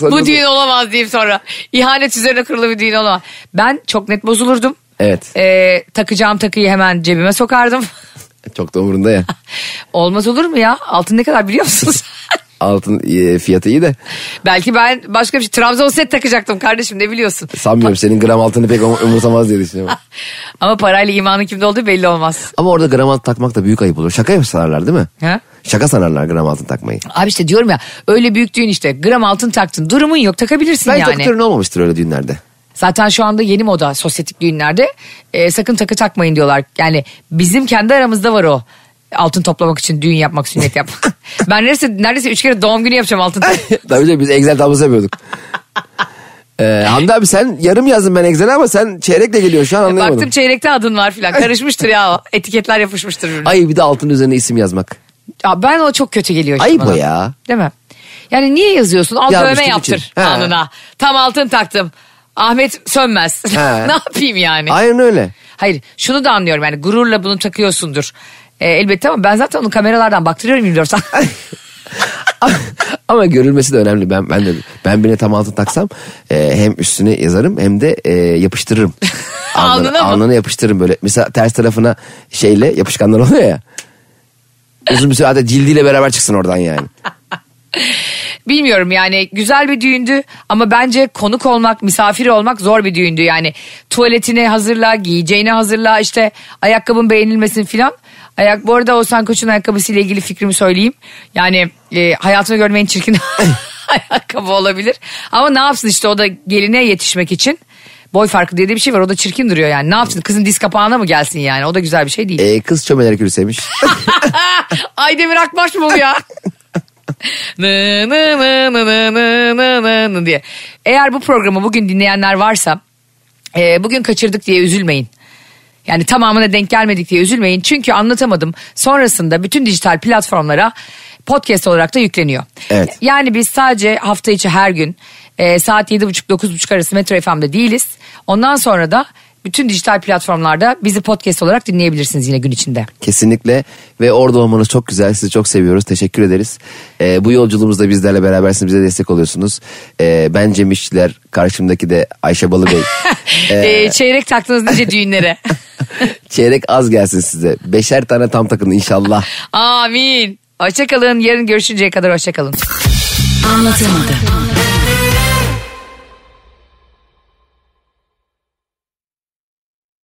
Bu düğün olamaz diyeyim sonra. İhanet üzerine kurulu bir düğün olamaz. Ben çok net bozulurdum. Evet. Ee, takacağım takıyı hemen cebime sokardım. Çok da umurunda ya. Olmaz olur mu ya? Altın ne kadar biliyor musunuz? Altın e, fiyatı iyi de Belki ben başka bir şey. Trabzon set takacaktım kardeşim ne biliyorsun? sanmıyorum senin gram altını pek um- umursamaz diye düşünüyorum. Ama parayla imanın kimde olduğu belli olmaz. Ama orada gram altın takmak da büyük ayıp olur. Şaka mı sanarlar değil mi? Ha? Şaka sanarlar gram altın takmayı. Abi işte diyorum ya öyle büyük düğün işte gram altın taktın durumun yok takabilirsin Bence yani. takı töreni olmamıştır öyle düğünlerde. Zaten şu anda yeni moda sosyetik düğünlerde e, sakın takı takmayın diyorlar. Yani bizim kendi aramızda var o. Altın toplamak için düğün yapmak, sünnet yapmak. ben neredeyse, neredeyse üç kere doğum günü yapacağım altın. Tabii canım biz Excel tablosu yapıyorduk. ee, Hamdi abi sen yarım yazdın ben Excel'e ama sen çeyrekle geliyorsun şu an anlayamadım. Baktım çeyrekte adın var filan. Karışmıştır ya. Etiketler yapışmıştır birbirine. Ay bir de altın üzerine isim yazmak. Ya ben o çok kötü geliyor Ayıp bana. o ya. Değil mi? Yani niye yazıyorsun? Al Yazmışlık dövme yaptır için. Alnına. Tam altın taktım. Ahmet sönmez. He. ne yapayım yani? Aynen öyle. Hayır şunu da anlıyorum yani gururla bunu takıyorsundur. Ee, elbette ama ben zaten onu kameralardan baktırıyorum 24 saat. Ama görülmesi de önemli. Ben ben de ben birine tam altın taksam e, hem üstüne yazarım hem de e, yapıştırırım. Alnına mı? Alnına yapıştırırım böyle. Mesela ters tarafına şeyle yapışkanlar oluyor ya. Uzun bir süre hatta cildiyle beraber çıksın oradan yani. Bilmiyorum yani güzel bir düğündü ama bence konuk olmak, misafir olmak zor bir düğündü. Yani tuvaletini hazırla, giyeceğini hazırla, işte ayakkabın beğenilmesin filan. Ayak bu arada Oğuzhan Koç'un ayakkabısıyla ilgili fikrimi söyleyeyim. Yani e, hayatını görmeyin çirkin ayakkabı olabilir. Ama ne yapsın işte o da geline yetişmek için. Boy farkı diye de bir şey var o da çirkin duruyor yani. Ne yapsın kızın diz kapağına mı gelsin yani o da güzel bir şey değil. Ee, kız çömelerek yürüsemiş. Aydemir Akbaş mı bu ya? Nı nı nı nı nı nı nı nı nı diye. Eğer bu programı bugün dinleyenler varsa e, bugün kaçırdık diye üzülmeyin. Yani tamamına denk gelmedik diye üzülmeyin. Çünkü anlatamadım. Sonrasında bütün dijital platformlara podcast olarak da yükleniyor. Evet. Yani biz sadece hafta içi her gün e, saat 7.30-9.30 arası Metro FM'de değiliz. Ondan sonra da bütün dijital platformlarda bizi podcast olarak dinleyebilirsiniz yine gün içinde. Kesinlikle ve orada olmanız çok güzel. Sizi çok seviyoruz. Teşekkür ederiz. Ee, bu yolculuğumuzda bizlerle berabersiniz. Bize destek oluyorsunuz. Ee, ben Cem İşçiler. Karşımdaki de Ayşe Balıbey. E, çeyrek taktınız nice düğünlere. Çeyrek az gelsin size. Beşer tane tam takın inşallah. Amin. Hoşçakalın. Yarın görüşünceye kadar hoşçakalın. Anlatamadım.